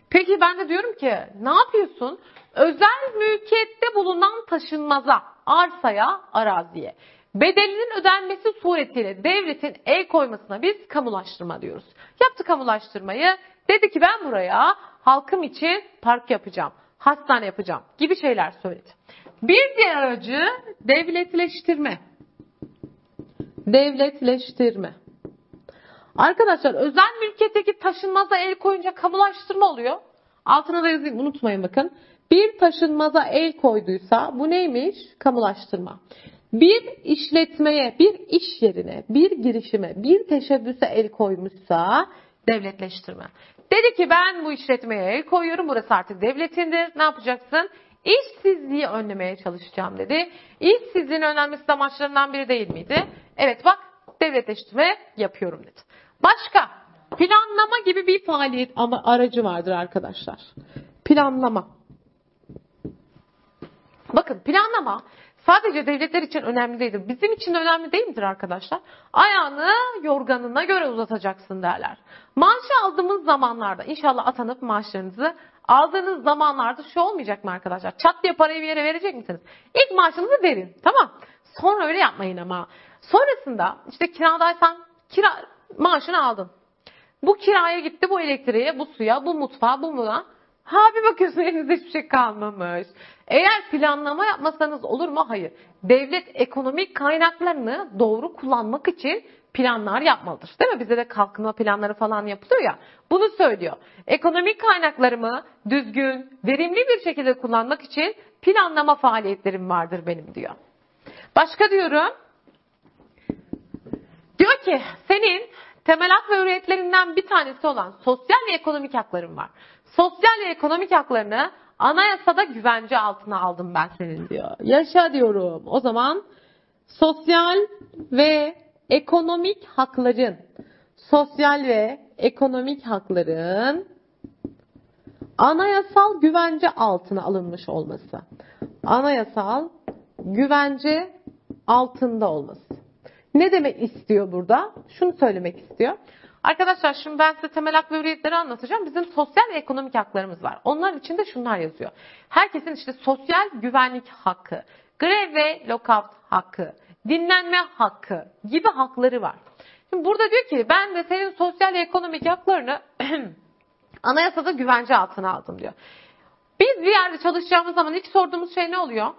Peki ben de diyorum ki ne yapıyorsun? Özel mülkiyette bulunan taşınmaza, arsaya, araziye bedelinin ödenmesi suretiyle devletin el koymasına biz kamulaştırma diyoruz. Yaptı kamulaştırmayı. Dedi ki ben buraya halkım için park yapacağım, hastane yapacağım gibi şeyler söyledi. Bir diğer aracı devletleştirme. Devletleştirme. Arkadaşlar özel mülkiyetteki taşınmaza el koyunca kamulaştırma oluyor. Altına da yazayım unutmayın bakın. Bir taşınmaza el koyduysa bu neymiş? Kamulaştırma. Bir işletmeye, bir iş yerine, bir girişime, bir teşebbüse el koymuşsa devletleştirme. Dedi ki ben bu işletmeye el koyuyorum. Burası artık devletindir. Ne yapacaksın? İşsizliği önlemeye çalışacağım dedi. İşsizliğin önlenmesi amaçlarından biri değil miydi? Evet bak devletleştirme yapıyorum dedi. Başka planlama gibi bir faaliyet ama aracı vardır arkadaşlar. Planlama. Bakın planlama sadece devletler için önemli değildir. Bizim için önemli değil midir arkadaşlar? Ayağını yorganına göre uzatacaksın derler. Maaş aldığımız zamanlarda inşallah atanıp maaşlarınızı aldığınız zamanlarda şu olmayacak mı arkadaşlar? Çat diye parayı bir yere verecek misiniz? İlk maaşınızı verin. Tamam. Sonra öyle yapmayın ama. Sonrasında işte kiradaysan kira maaşını aldın. Bu kiraya gitti, bu elektriğe, bu suya, bu mutfağa, bu buna. Ha bir bakıyorsun elinizde hiçbir şey kalmamış. Eğer planlama yapmasanız olur mu? Hayır. Devlet ekonomik kaynaklarını doğru kullanmak için planlar yapmalıdır. Değil mi? Bize de kalkınma planları falan yapılıyor ya. Bunu söylüyor. Ekonomik kaynaklarımı düzgün, verimli bir şekilde kullanmak için planlama faaliyetlerim vardır benim diyor. Başka diyorum. Diyor ki senin temel hak ve hürriyetlerinden bir tanesi olan sosyal ve ekonomik hakların var. Sosyal ve ekonomik haklarını anayasada güvence altına aldım ben senin diyor. Yaşa diyorum. O zaman sosyal ve ekonomik hakların sosyal ve ekonomik hakların anayasal güvence altına alınmış olması. Anayasal güvence altında olması. Ne demek istiyor burada? Şunu söylemek istiyor. Arkadaşlar şimdi ben size temel hak ve hürriyetleri anlatacağım. Bizim sosyal ve ekonomik haklarımız var. Onlar içinde şunlar yazıyor. Herkesin işte sosyal güvenlik hakkı, grev ve lockout hakkı, dinlenme hakkı gibi hakları var. Şimdi burada diyor ki ben de senin sosyal ve ekonomik haklarını anayasada güvence altına aldım diyor. Biz bir yerde çalışacağımız zaman ilk sorduğumuz şey ne oluyor?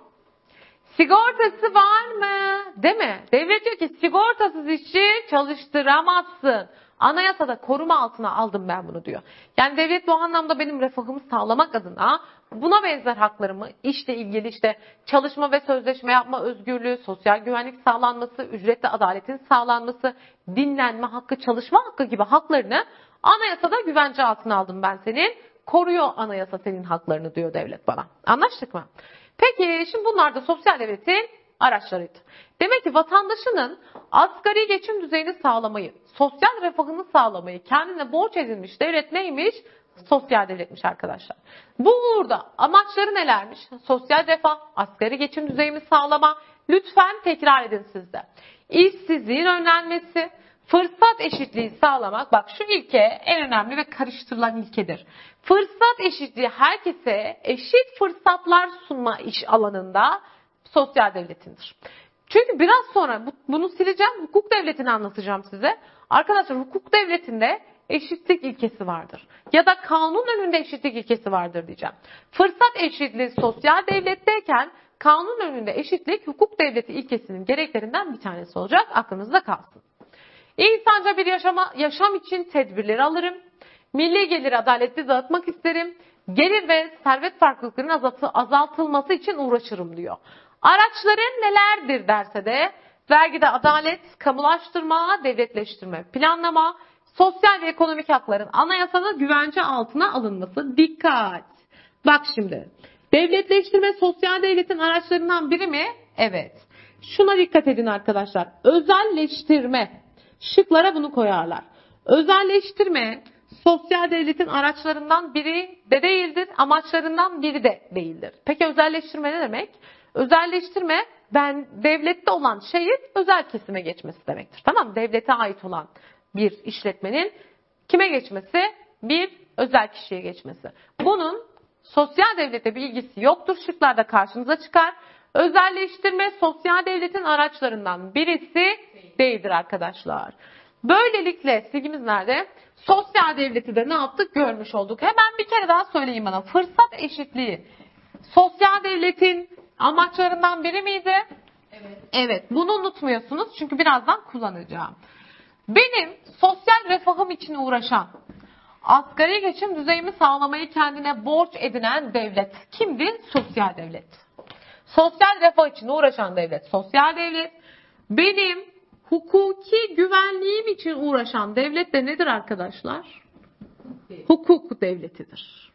Sigortası var mı? Değil mi? Devlet diyor ki sigortasız işçi çalıştıramazsın. Anayasada koruma altına aldım ben bunu diyor. Yani devlet bu anlamda benim refahımı sağlamak adına buna benzer haklarımı işle ilgili işte çalışma ve sözleşme yapma özgürlüğü, sosyal güvenlik sağlanması, ücretli adaletin sağlanması, dinlenme hakkı, çalışma hakkı gibi haklarını anayasada güvence altına aldım ben senin. Koruyor anayasa senin haklarını diyor devlet bana. Anlaştık mı? Peki şimdi bunlar da sosyal devletin araçlarıydı. Demek ki vatandaşının asgari geçim düzeyini sağlamayı, sosyal refahını sağlamayı kendine borç edinmiş devlet neymiş? Sosyal devletmiş arkadaşlar. Bu uğurda amaçları nelermiş? Sosyal refah, asgari geçim düzeyimi sağlama. Lütfen tekrar edin sizde. İşsizliğin önlenmesi, fırsat eşitliği sağlamak. Bak şu ilke en önemli ve karıştırılan ilkedir. Fırsat eşitliği herkese eşit fırsatlar sunma iş alanında sosyal devletindir. Çünkü biraz sonra bunu sileceğim, hukuk devletini anlatacağım size. Arkadaşlar hukuk devletinde eşitlik ilkesi vardır. Ya da kanun önünde eşitlik ilkesi vardır diyeceğim. Fırsat eşitliği sosyal devletteyken kanun önünde eşitlik hukuk devleti ilkesinin gereklerinden bir tanesi olacak. Aklınızda kalsın. İnsanca bir yaşama, yaşam için tedbirleri alırım. Milli gelir adaletli dağıtmak isterim. Gelir ve servet farklılıklarının azaltılması için uğraşırım diyor. Araçların nelerdir derse de vergide adalet, kamulaştırma, devletleştirme, planlama, sosyal ve ekonomik hakların anayasada güvence altına alınması. Dikkat! Bak şimdi. Devletleştirme sosyal devletin araçlarından biri mi? Evet. Şuna dikkat edin arkadaşlar. Özelleştirme. Şıklara bunu koyarlar. Özelleştirme sosyal devletin araçlarından biri de değildir, amaçlarından biri de değildir. Peki özelleştirme ne demek? Özelleştirme ben devlette olan şeyin özel kesime geçmesi demektir. Tamam Devlete ait olan bir işletmenin kime geçmesi? Bir özel kişiye geçmesi. Bunun sosyal devlete bir ilgisi yoktur. Şıklarda karşınıza çıkar. Özelleştirme sosyal devletin araçlarından birisi değildir arkadaşlar. Böylelikle silgimiz nerede? Sosyal devleti de ne yaptık görmüş olduk. Hemen bir kere daha söyleyeyim bana. Fırsat eşitliği. Sosyal devletin amaçlarından biri miydi? Evet. Evet. Bunu unutmuyorsunuz çünkü birazdan kullanacağım. Benim sosyal refahım için uğraşan, asgari geçim düzeyimi sağlamayı kendine borç edinen devlet kimdi? Sosyal devlet. Sosyal refah için uğraşan devlet sosyal devlet. Benim hukuki güvenliğim için uğraşan devlet de nedir arkadaşlar? Hukuk devletidir.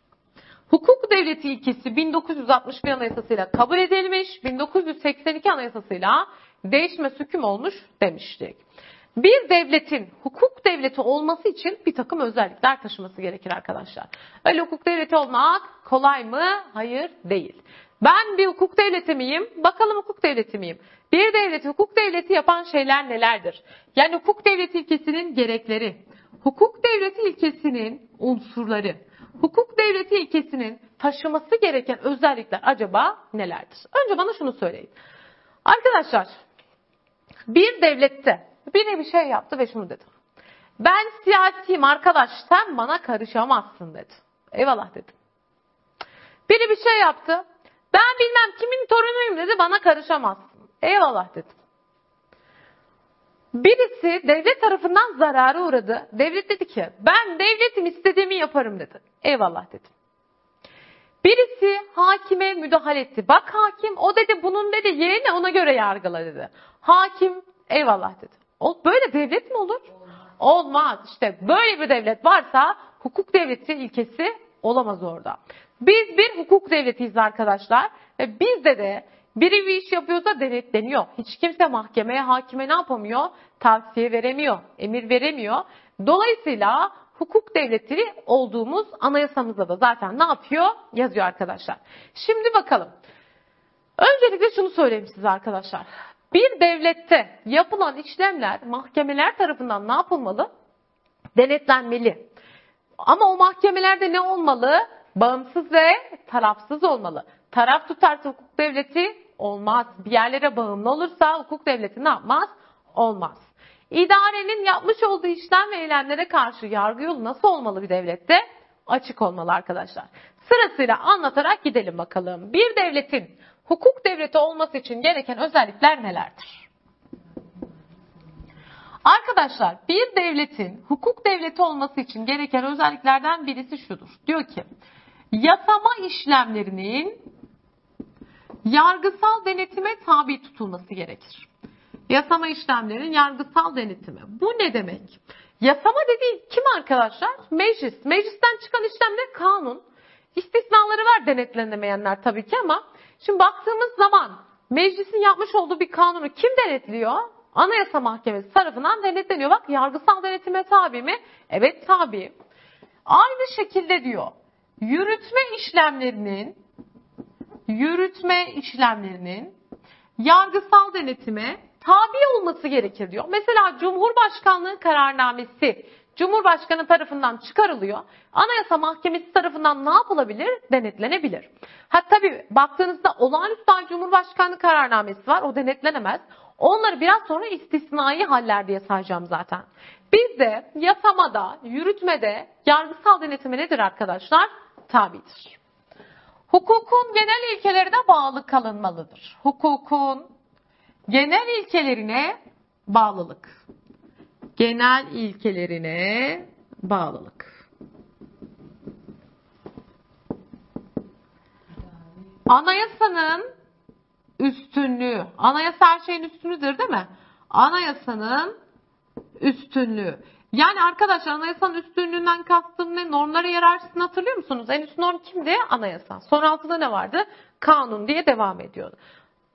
Hukuk devleti ilkesi 1961 Anayasasıyla kabul edilmiş, 1982 Anayasasıyla değişme hüküm olmuş demiştik. Bir devletin hukuk devleti olması için bir takım özellikler taşıması gerekir arkadaşlar. Öyle hukuk devleti olmak kolay mı? Hayır değil. Ben bir hukuk devleti miyim? Bakalım hukuk devleti miyim? Bir devleti hukuk devleti yapan şeyler nelerdir? Yani hukuk devleti ilkesinin gerekleri, hukuk devleti ilkesinin unsurları, hukuk devleti ilkesinin taşıması gereken özellikler acaba nelerdir? Önce bana şunu söyleyin. Arkadaşlar bir devlette biri bir şey yaptı ve şunu dedi. Ben siyasiyim arkadaş sen bana karışamazsın dedi. Eyvallah dedim. Biri bir şey yaptı. Ben bilmem kimin torunuyum dedi bana karışamazsın. Eyvallah dedim. Birisi devlet tarafından zarara uğradı. Devlet dedi ki ben devletim istediğimi yaparım dedi. Eyvallah dedim. Birisi hakime müdahale etti. Bak hakim o dedi bunun dedi yeğeni ona göre yargıla dedi. Hakim eyvallah dedi. Böyle devlet mi olur? Olmaz. İşte böyle bir devlet varsa hukuk devleti ilkesi olamaz orada. Biz bir hukuk devletiyiz arkadaşlar ve bizde de biri bir iş yapıyorsa denetleniyor. Hiç kimse mahkemeye, hakime ne yapamıyor? Tavsiye veremiyor, emir veremiyor. Dolayısıyla hukuk devleti olduğumuz anayasamızda da zaten ne yapıyor? Yazıyor arkadaşlar. Şimdi bakalım. Öncelikle şunu söyleyeyim size arkadaşlar. Bir devlette yapılan işlemler mahkemeler tarafından ne yapılmalı? Denetlenmeli. Ama o mahkemelerde ne olmalı? Bağımsız ve tarafsız olmalı. Taraf tutarsa hukuk devleti olmaz. Bir yerlere bağımlı olursa hukuk devleti ne yapmaz? Olmaz. İdarenin yapmış olduğu işlem ve eylemlere karşı yargı yolu nasıl olmalı bir devlette? Açık olmalı arkadaşlar. Sırasıyla anlatarak gidelim bakalım. Bir devletin hukuk devleti olması için gereken özellikler nelerdir? Arkadaşlar bir devletin hukuk devleti olması için gereken özelliklerden birisi şudur. Diyor ki yasama işlemlerinin yargısal denetime tabi tutulması gerekir. Yasama işlemlerinin yargısal denetimi. Bu ne demek? Yasama dediği kim arkadaşlar? Meclis. Meclisten çıkan işlemler kanun. İstisnaları var denetlenemeyenler tabii ki ama şimdi baktığımız zaman meclisin yapmış olduğu bir kanunu kim denetliyor? Anayasa Mahkemesi tarafından denetleniyor. Bak yargısal denetime tabi mi? Evet tabi. Aynı şekilde diyor. Yürütme işlemlerinin yürütme işlemlerinin yargısal denetime tabi olması gerekir diyor. Mesela Cumhurbaşkanlığı kararnamesi Cumhurbaşkanı tarafından çıkarılıyor. Anayasa Mahkemesi tarafından ne yapılabilir? Denetlenebilir. Ha tabii baktığınızda olağanüstü hal Cumhurbaşkanlığı kararnamesi var. O denetlenemez. Onları biraz sonra istisnai haller diye sayacağım zaten. Bizde yasamada, yürütmede yargısal denetime nedir arkadaşlar? Tabidir. Hukukun genel ilkelerine bağlı kalınmalıdır. Hukukun genel ilkelerine bağlılık. Genel ilkelerine bağlılık. Anayasanın üstünlüğü. Anayasa her şeyin üstünüdür değil mi? Anayasanın üstünlüğü. Yani arkadaşlar anayasanın üstünlüğünden kastım ne? Normlara yararsın hatırlıyor musunuz? En üst norm kimdi? Anayasa. Sonra altında ne vardı? Kanun diye devam ediyordu.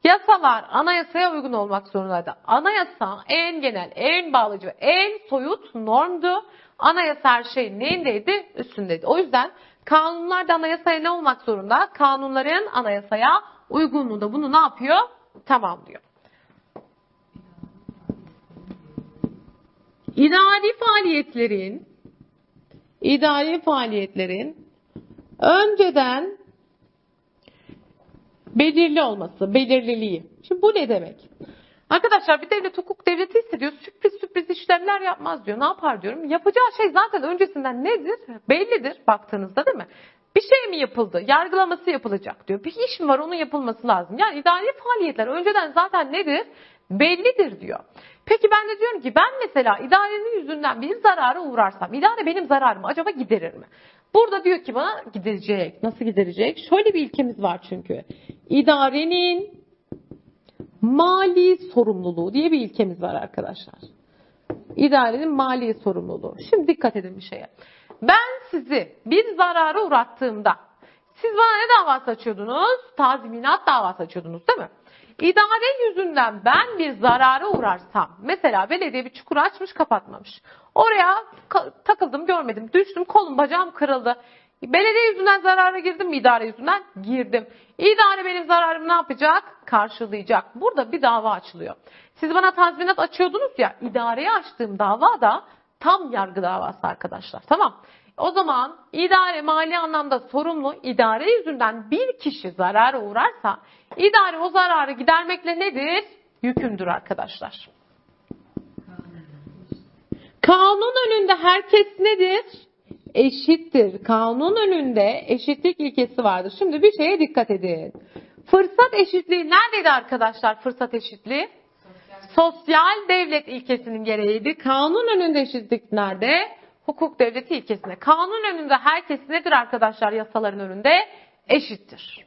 Yasalar anayasaya uygun olmak zorundaydı. Anayasa en genel, en bağlıcı en soyut normdu. Anayasa her şeyin neyindeydi? Üstündeydi. O yüzden kanunlar da anayasaya ne olmak zorunda? Kanunların anayasaya uygunluğu da bunu ne yapıyor? Tamamlıyor. İdari faaliyetlerin idari faaliyetlerin önceden belirli olması, belirliliği. Şimdi bu ne demek? Arkadaşlar bir devlet hukuk devleti ise diyor sürpriz sürpriz işlemler yapmaz diyor. Ne yapar diyorum. Yapacağı şey zaten öncesinden nedir? Bellidir baktığınızda değil mi? Bir şey mi yapıldı? Yargılaması yapılacak diyor. Bir iş mi var onun yapılması lazım. Yani idari faaliyetler önceden zaten nedir? Bellidir diyor. Peki ben de diyorum ki ben mesela idarenin yüzünden bir zarara uğrarsam idare benim zararımı acaba giderir mi? Burada diyor ki bana giderecek. Nasıl giderecek? Şöyle bir ilkemiz var çünkü. İdarenin mali sorumluluğu diye bir ilkemiz var arkadaşlar. İdarenin mali sorumluluğu. Şimdi dikkat edin bir şeye. Ben sizi bir zarara uğrattığımda Siz bana ne davası açıyordunuz? Tazminat davası açıyordunuz değil mi? İdare yüzünden ben bir zarara uğrarsam, mesela belediye bir çukur açmış kapatmamış. Oraya takıldım görmedim, düştüm kolum bacağım kırıldı. Belediye yüzünden zarara girdim mi idare yüzünden? Girdim. İdare benim zararımı ne yapacak? Karşılayacak. Burada bir dava açılıyor. Siz bana tazminat açıyordunuz ya, idareye açtığım dava da tam yargı davası arkadaşlar. Tamam. O zaman idare mali anlamda sorumlu idare yüzünden bir kişi zarara uğrarsa idare o zararı gidermekle nedir? Yükümdür arkadaşlar. Kanun önünde herkes nedir? Eşittir. Kanun önünde eşitlik ilkesi vardır. Şimdi bir şeye dikkat edin. Fırsat eşitliği neredeydi arkadaşlar fırsat eşitliği? Sosyal devlet ilkesinin gereğiydi. Kanun önünde eşitlik nerede? Hukuk devleti ilkesinde. Kanun önünde herkes nedir arkadaşlar yasaların önünde? Eşittir.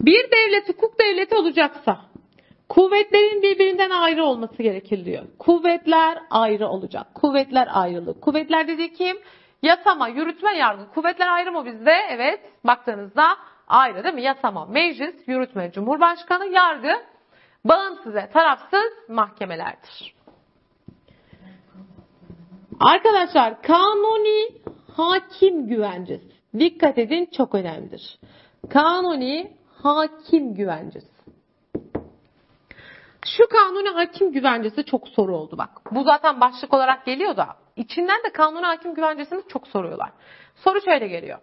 Bir devlet hukuk devleti olacaksa kuvvetlerin birbirinden ayrı olması gerekir diyor. Kuvvetler ayrı olacak. Kuvvetler ayrılık. Kuvvetler dedi kim? Yasama, yürütme, yargı. Kuvvetler ayrı mı bizde? Evet. Baktığınızda ayrı değil mi? Yasama, meclis, yürütme, cumhurbaşkanı, yargı bağımsız ve tarafsız mahkemelerdir. Arkadaşlar kanuni hakim güvencesi. Dikkat edin çok önemlidir. Kanuni hakim güvencesi. Şu kanuni hakim güvencesi çok soru oldu bak. Bu zaten başlık olarak geliyor da içinden de kanuni hakim güvencesini çok soruyorlar. Soru şöyle geliyor.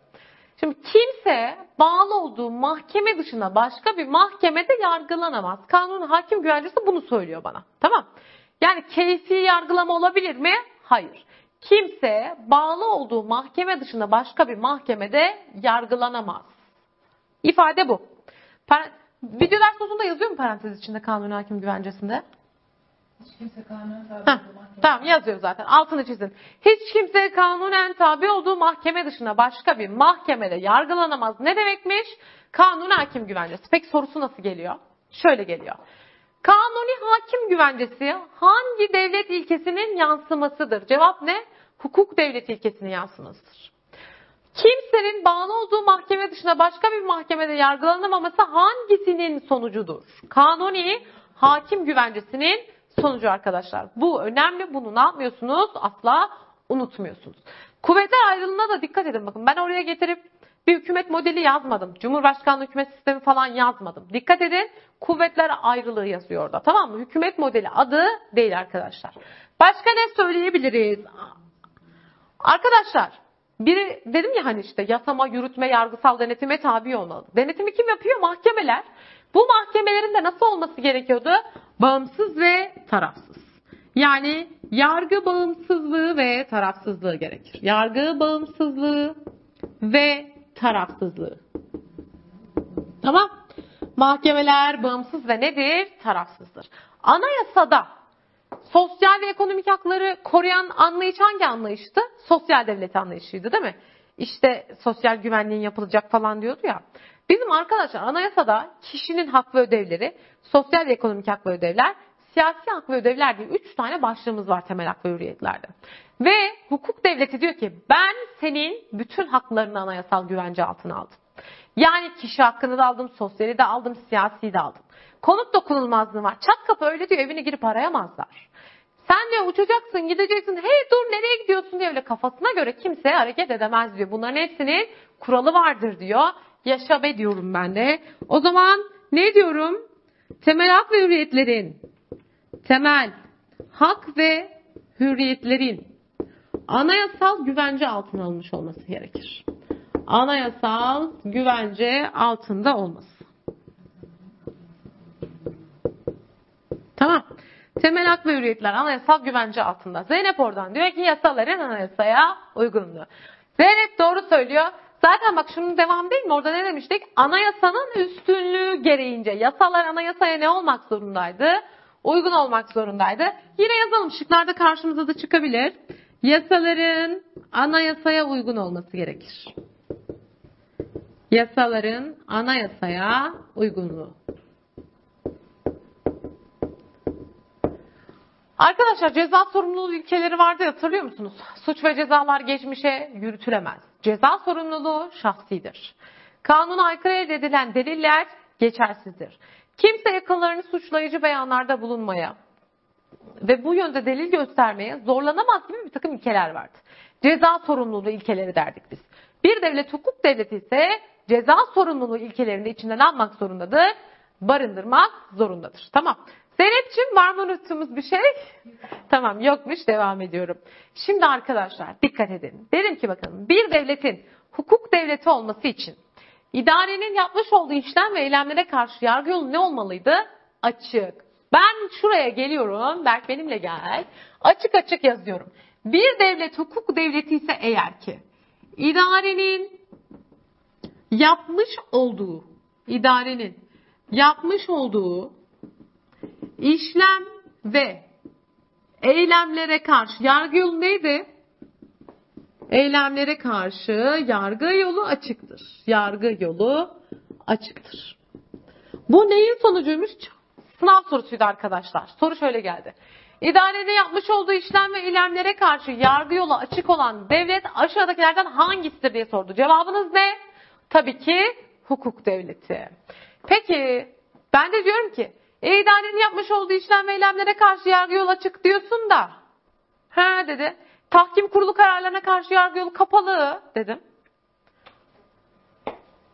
Şimdi kimse bağlı olduğu mahkeme dışında başka bir mahkemede yargılanamaz. Kanun hakim güvencesi bunu söylüyor bana. Tamam. Yani keyfi yargılama olabilir mi? Hayır. Kimse bağlı olduğu mahkeme dışında başka bir mahkemede yargılanamaz. İfade bu. Par- Video ders yazıyor mu parantez içinde kanun hakim güvencesinde? Hiç kimse kanuna tabi Heh, tamam yazıyor zaten. Altını çizin. Hiç kimse kanunen tabi olduğu mahkeme dışında başka bir mahkemede yargılanamaz. Ne demekmiş? Kanuni hakim güvencesi. Peki sorusu nasıl geliyor? Şöyle geliyor. Kanuni hakim güvencesi hangi devlet ilkesinin yansımasıdır? Cevap ne? Hukuk devleti ilkesinin yansımasıdır. Kimsenin bağlı olduğu mahkeme dışında başka bir mahkemede yargılanamaması hangisinin sonucudur? Kanuni hakim güvencesinin sonucu arkadaşlar. Bu önemli. Bunu ne yapmıyorsunuz? Asla unutmuyorsunuz. Kuvvetler ayrılığına da dikkat edin. Bakın ben oraya getirip bir hükümet modeli yazmadım. Cumhurbaşkanlığı hükümet sistemi falan yazmadım. Dikkat edin. Kuvvetler ayrılığı yazıyor orada. Tamam mı? Hükümet modeli adı değil arkadaşlar. Başka ne söyleyebiliriz? Arkadaşlar biri dedim ya hani işte yasama, yürütme, yargısal denetime tabi olmalı. Denetimi kim yapıyor? Mahkemeler. Bu mahkemelerin de nasıl olması gerekiyordu? Bağımsız ve tarafsız. Yani yargı bağımsızlığı ve tarafsızlığı gerekir. Yargı bağımsızlığı ve tarafsızlığı. Tamam. Mahkemeler bağımsız ve nedir? Tarafsızdır. Anayasada sosyal ve ekonomik hakları koruyan anlayış hangi anlayıştı? Sosyal devlet anlayışıydı değil mi? İşte sosyal güvenliğin yapılacak falan diyordu ya. Bizim arkadaşlar anayasada kişinin hak ve ödevleri, sosyal ve ekonomik hak ve ödevler, siyasi hak ve ödevler diye üç tane başlığımız var temel hak ve hürriyetlerde. Ve hukuk devleti diyor ki ben senin bütün haklarını anayasal güvence altına aldım. Yani kişi hakkını da aldım, sosyali de aldım, siyasi de aldım. Konut dokunulmazlığı var. Çat kapı öyle diyor evine girip arayamazlar. Sen diyor uçacaksın gideceksin hey dur nereye gidiyorsun diye öyle kafasına göre kimse hareket edemez diyor. Bunların hepsinin kuralı vardır diyor. Yaşa be diyorum ben de. O zaman ne diyorum? Temel hak ve hürriyetlerin temel hak ve hürriyetlerin anayasal güvence altına alınmış olması gerekir. Anayasal güvence altında olması. Tamam. Temel hak ve hürriyetler anayasal güvence altında. Zeynep oradan diyor ki yasaların anayasaya uygunluğu. Zeynep doğru söylüyor. Zaten bak şunun devamı değil mi? Orada ne demiştik? Anayasanın üstünlüğü gereğince yasalar anayasaya ne olmak zorundaydı? Uygun olmak zorundaydı. Yine yazalım. Şıklarda karşımıza da çıkabilir. Yasaların anayasaya uygun olması gerekir. Yasaların anayasaya uygunluğu. Arkadaşlar ceza sorumluluğu ilkeleri vardı hatırlıyor musunuz? Suç ve cezalar geçmişe yürütülemez. Ceza sorumluluğu şahsidir. Kanuna aykırı elde edilen deliller geçersizdir. Kimse yakınlarını suçlayıcı beyanlarda bulunmaya ve bu yönde delil göstermeye zorlanamaz gibi bir takım ilkeler vardır. Ceza sorumluluğu ilkeleri derdik biz. Bir devlet hukuk devleti ise ceza sorumluluğu ilkelerini içinden almak zorundadır, barındırmak zorundadır. Tamam. Zeynep'ciğim var mı unuttuğumuz bir şey? Tamam yokmuş devam ediyorum. Şimdi arkadaşlar dikkat edin. Dedim ki bakalım bir devletin hukuk devleti olması için idarenin yapmış olduğu işlem ve eylemlere karşı yargı yolu ne olmalıydı? Açık. Ben şuraya geliyorum. Berk benimle gel. Açık açık yazıyorum. Bir devlet hukuk devleti ise eğer ki idarenin yapmış olduğu idarenin yapmış olduğu işlem ve eylemlere karşı yargı yolu neydi? Eylemlere karşı yargı yolu açıktır. Yargı yolu açıktır. Bu neyin sonucuymuş? Sınav sorusuydu arkadaşlar. Soru şöyle geldi. İdarede yapmış olduğu işlem ve eylemlere karşı yargı yolu açık olan devlet aşağıdakilerden hangisidir diye sordu. Cevabınız ne? Tabii ki hukuk devleti. Peki ben de diyorum ki e, idarenin yapmış olduğu işlem ve eylemlere karşı yargı yolu açık diyorsun da. He dedi. Tahkim kurulu kararlarına karşı yargı yolu kapalı dedim.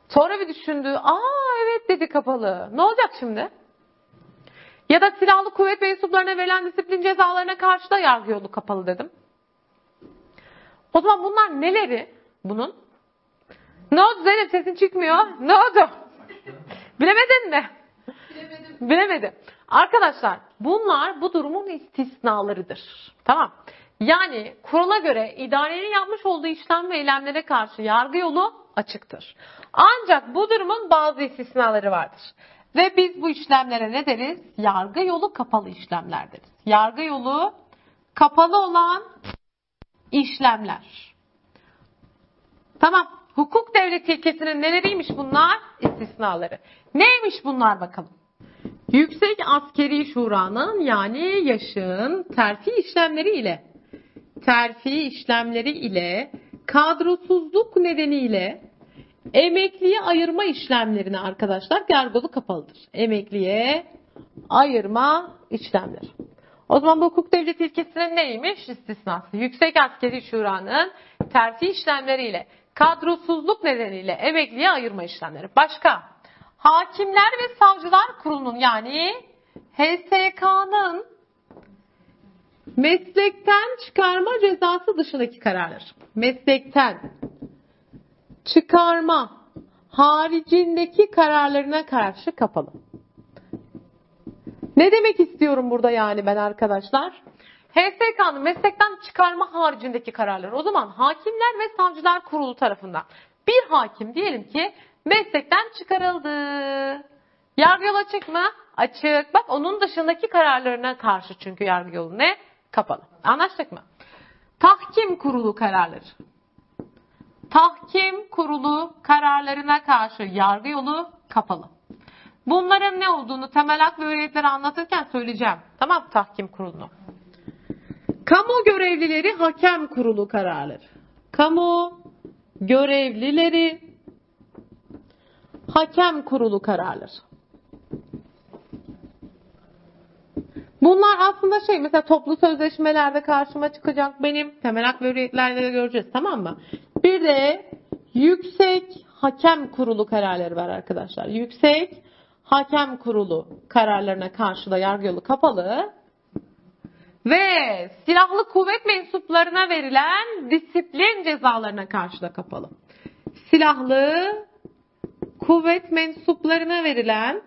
Sonra bir düşündü. Aa evet dedi kapalı. Ne olacak şimdi? Ya da silahlı kuvvet mensuplarına verilen disiplin cezalarına karşı da yargı yolu kapalı dedim. O zaman bunlar neleri bunun? Ne oldu Zeynep sesin çıkmıyor? Ne oldu? Bilemedin mi? Bilemedim. Bilemedim. Arkadaşlar bunlar bu durumun istisnalarıdır. Tamam. Yani kurala göre idarenin yapmış olduğu işlem ve eylemlere karşı yargı yolu açıktır. Ancak bu durumun bazı istisnaları vardır. Ve biz bu işlemlere ne deriz? Yargı yolu kapalı işlemler deriz. Yargı yolu kapalı olan işlemler. Tamam. Hukuk devleti ilkesinin neleriymiş bunlar? İstisnaları. Neymiş bunlar bakalım. Yüksek Askeri Şura'nın yani yaşın terfi işlemleri ile terfi işlemleri ile kadrosuzluk nedeniyle emekliye ayırma işlemlerine arkadaşlar yargılı kapalıdır. Emekliye ayırma işlemleri. O zaman bu hukuk devleti ilkesinin neymiş? İstisnası. Yüksek Askeri Şura'nın terfi işlemleriyle kadrosuzluk nedeniyle emekliye ayırma işlemleri. Başka? Hakimler ve Savcılar Kurulu'nun yani HSK'nın meslekten çıkarma cezası dışındaki kararlar. Meslekten çıkarma haricindeki kararlarına karşı kapalı. Ne demek istiyorum burada yani ben arkadaşlar? HSK'nın meslekten çıkarma haricindeki kararları. O zaman hakimler ve savcılar kurulu tarafından bir hakim diyelim ki meslekten çıkarıldı. Yargı yolu açık mı? Açık. Bak onun dışındaki kararlarına karşı çünkü yargı yolu ne? Kapalı. Anlaştık mı? Tahkim kurulu kararları. Tahkim kurulu kararlarına karşı yargı yolu kapalı. Bunların ne olduğunu temel hak ve hürriyetleri anlatırken söyleyeceğim. Tamam tahkim kurulunu. Kamu görevlileri hakem kurulu kararları. Kamu görevlileri hakem kurulu kararları. Bunlar aslında şey mesela toplu sözleşmelerde karşıma çıkacak benim temel hak ve hürriyetlerde de göreceğiz tamam mı? Bir de yüksek hakem kurulu kararları var arkadaşlar. Yüksek hakem kurulu kararlarına karşı da yargı yolu kapalı ve silahlı kuvvet mensuplarına verilen disiplin cezalarına karşı da kapalı. Silahlı kuvvet mensuplarına verilen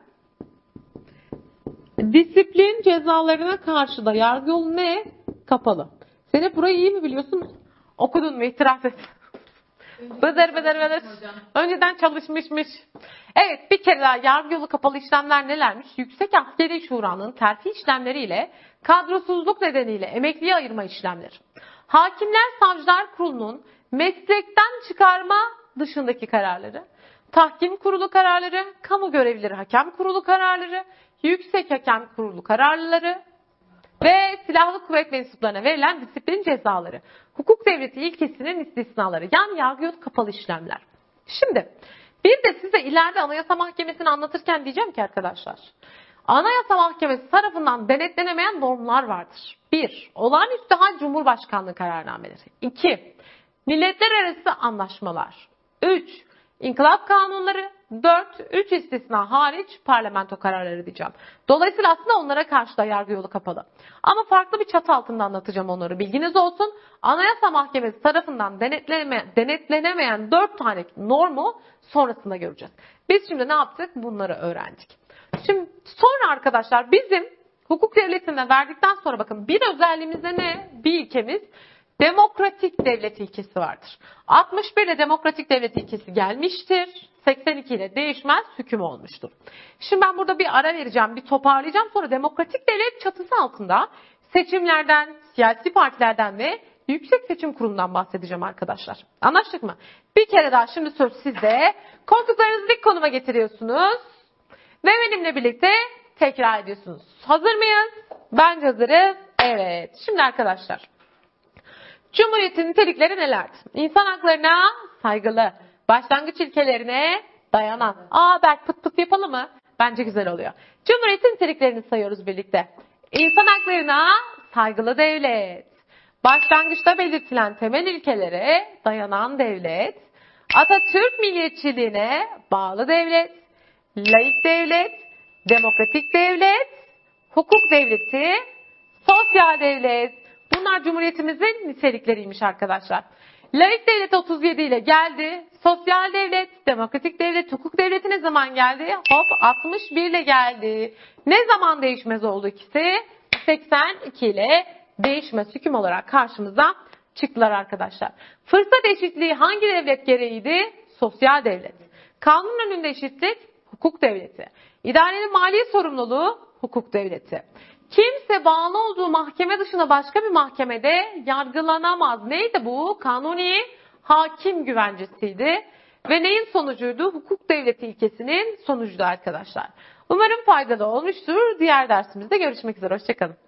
disiplin cezalarına karşı da yargı yolu ne? Kapalı. Sen hep burayı iyi mi biliyorsun? Okudun mu? İtiraf et. Bıdır bıdır bıdır. Önceden çalışmışmış. Evet bir kere daha yargı yolu kapalı işlemler nelermiş? Yüksek Askeri Şura'nın terfi işlemleriyle kadrosuzluk nedeniyle emekliye ayırma işlemleri. Hakimler Savcılar Kurulu'nun meslekten çıkarma dışındaki kararları. Tahkim kurulu kararları, kamu görevlileri hakem kurulu kararları, yüksek hakem kurulu kararları ve silahlı kuvvet mensuplarına verilen disiplin cezaları. Hukuk devleti ilkesinin istisnaları. Yani yargı yolu kapalı işlemler. Şimdi bir de size ileride Anayasa Mahkemesi'ni anlatırken diyeceğim ki arkadaşlar. Anayasa Mahkemesi tarafından denetlenemeyen normlar vardır. 1. Olağanüstü hal Cumhurbaşkanlığı kararnameleri. 2. Milletler arası anlaşmalar. 3. İnkılap kanunları. 4. 3 istisna hariç parlamento kararları diyeceğim. Dolayısıyla aslında onlara karşı da yargı yolu kapalı. Ama farklı bir çatı altında anlatacağım onları. Bilginiz olsun. Anayasa Mahkemesi tarafından denetleme, denetlenemeyen 4 tane normu sonrasında göreceğiz. Biz şimdi ne yaptık? Bunları öğrendik. Şimdi sonra arkadaşlar bizim hukuk devletine verdikten sonra bakın bir özelliğimizde ne? Bir ilkemiz demokratik devlet ilkesi vardır. 61 ile demokratik devlet ilkesi gelmiştir. 82 ile değişmez hüküm olmuştur. Şimdi ben burada bir ara vereceğim, bir toparlayacağım. Sonra demokratik devlet çatısı altında seçimlerden, siyasi partilerden ve Yüksek Seçim Kurulu'ndan bahsedeceğim arkadaşlar. Anlaştık mı? Bir kere daha şimdi söz sizde. Koltuklarınızı dik konuma getiriyorsunuz. Ve benimle birlikte tekrar ediyorsunuz. Hazır mıyız? Bence hazırız. Evet. Şimdi arkadaşlar. Cumhuriyetin nitelikleri nelerdir? İnsan haklarına saygılı, başlangıç ilkelerine dayanan. Aa Berk pıt pıt yapalım mı? Bence güzel oluyor. Cumhuriyetin niteliklerini sayıyoruz birlikte. İnsan haklarına saygılı devlet. Başlangıçta belirtilen temel ilkelere dayanan devlet. Atatürk milliyetçiliğine bağlı devlet. Laik devlet. Demokratik devlet. Hukuk devleti. Sosyal devlet. Bunlar Cumhuriyetimizin nitelikleriymiş arkadaşlar. Laik devlet 37 ile geldi. Sosyal devlet, demokratik devlet, hukuk devleti ne zaman geldi? Hop 61 ile geldi. Ne zaman değişmez oldu ikisi? 82 ile değişmez hüküm olarak karşımıza çıktılar arkadaşlar. Fırsat eşitliği hangi devlet gereğiydi? Sosyal devlet. Kanun önünde eşitlik hukuk devleti. İdarenin mali sorumluluğu hukuk devleti. Kimse bağlı olduğu mahkeme dışında başka bir mahkemede yargılanamaz. Neydi bu? Kanuni hakim güvencesiydi. Ve neyin sonucuydu? Hukuk devleti ilkesinin sonucuydu arkadaşlar. Umarım faydalı olmuştur. Diğer dersimizde görüşmek üzere. Hoşçakalın.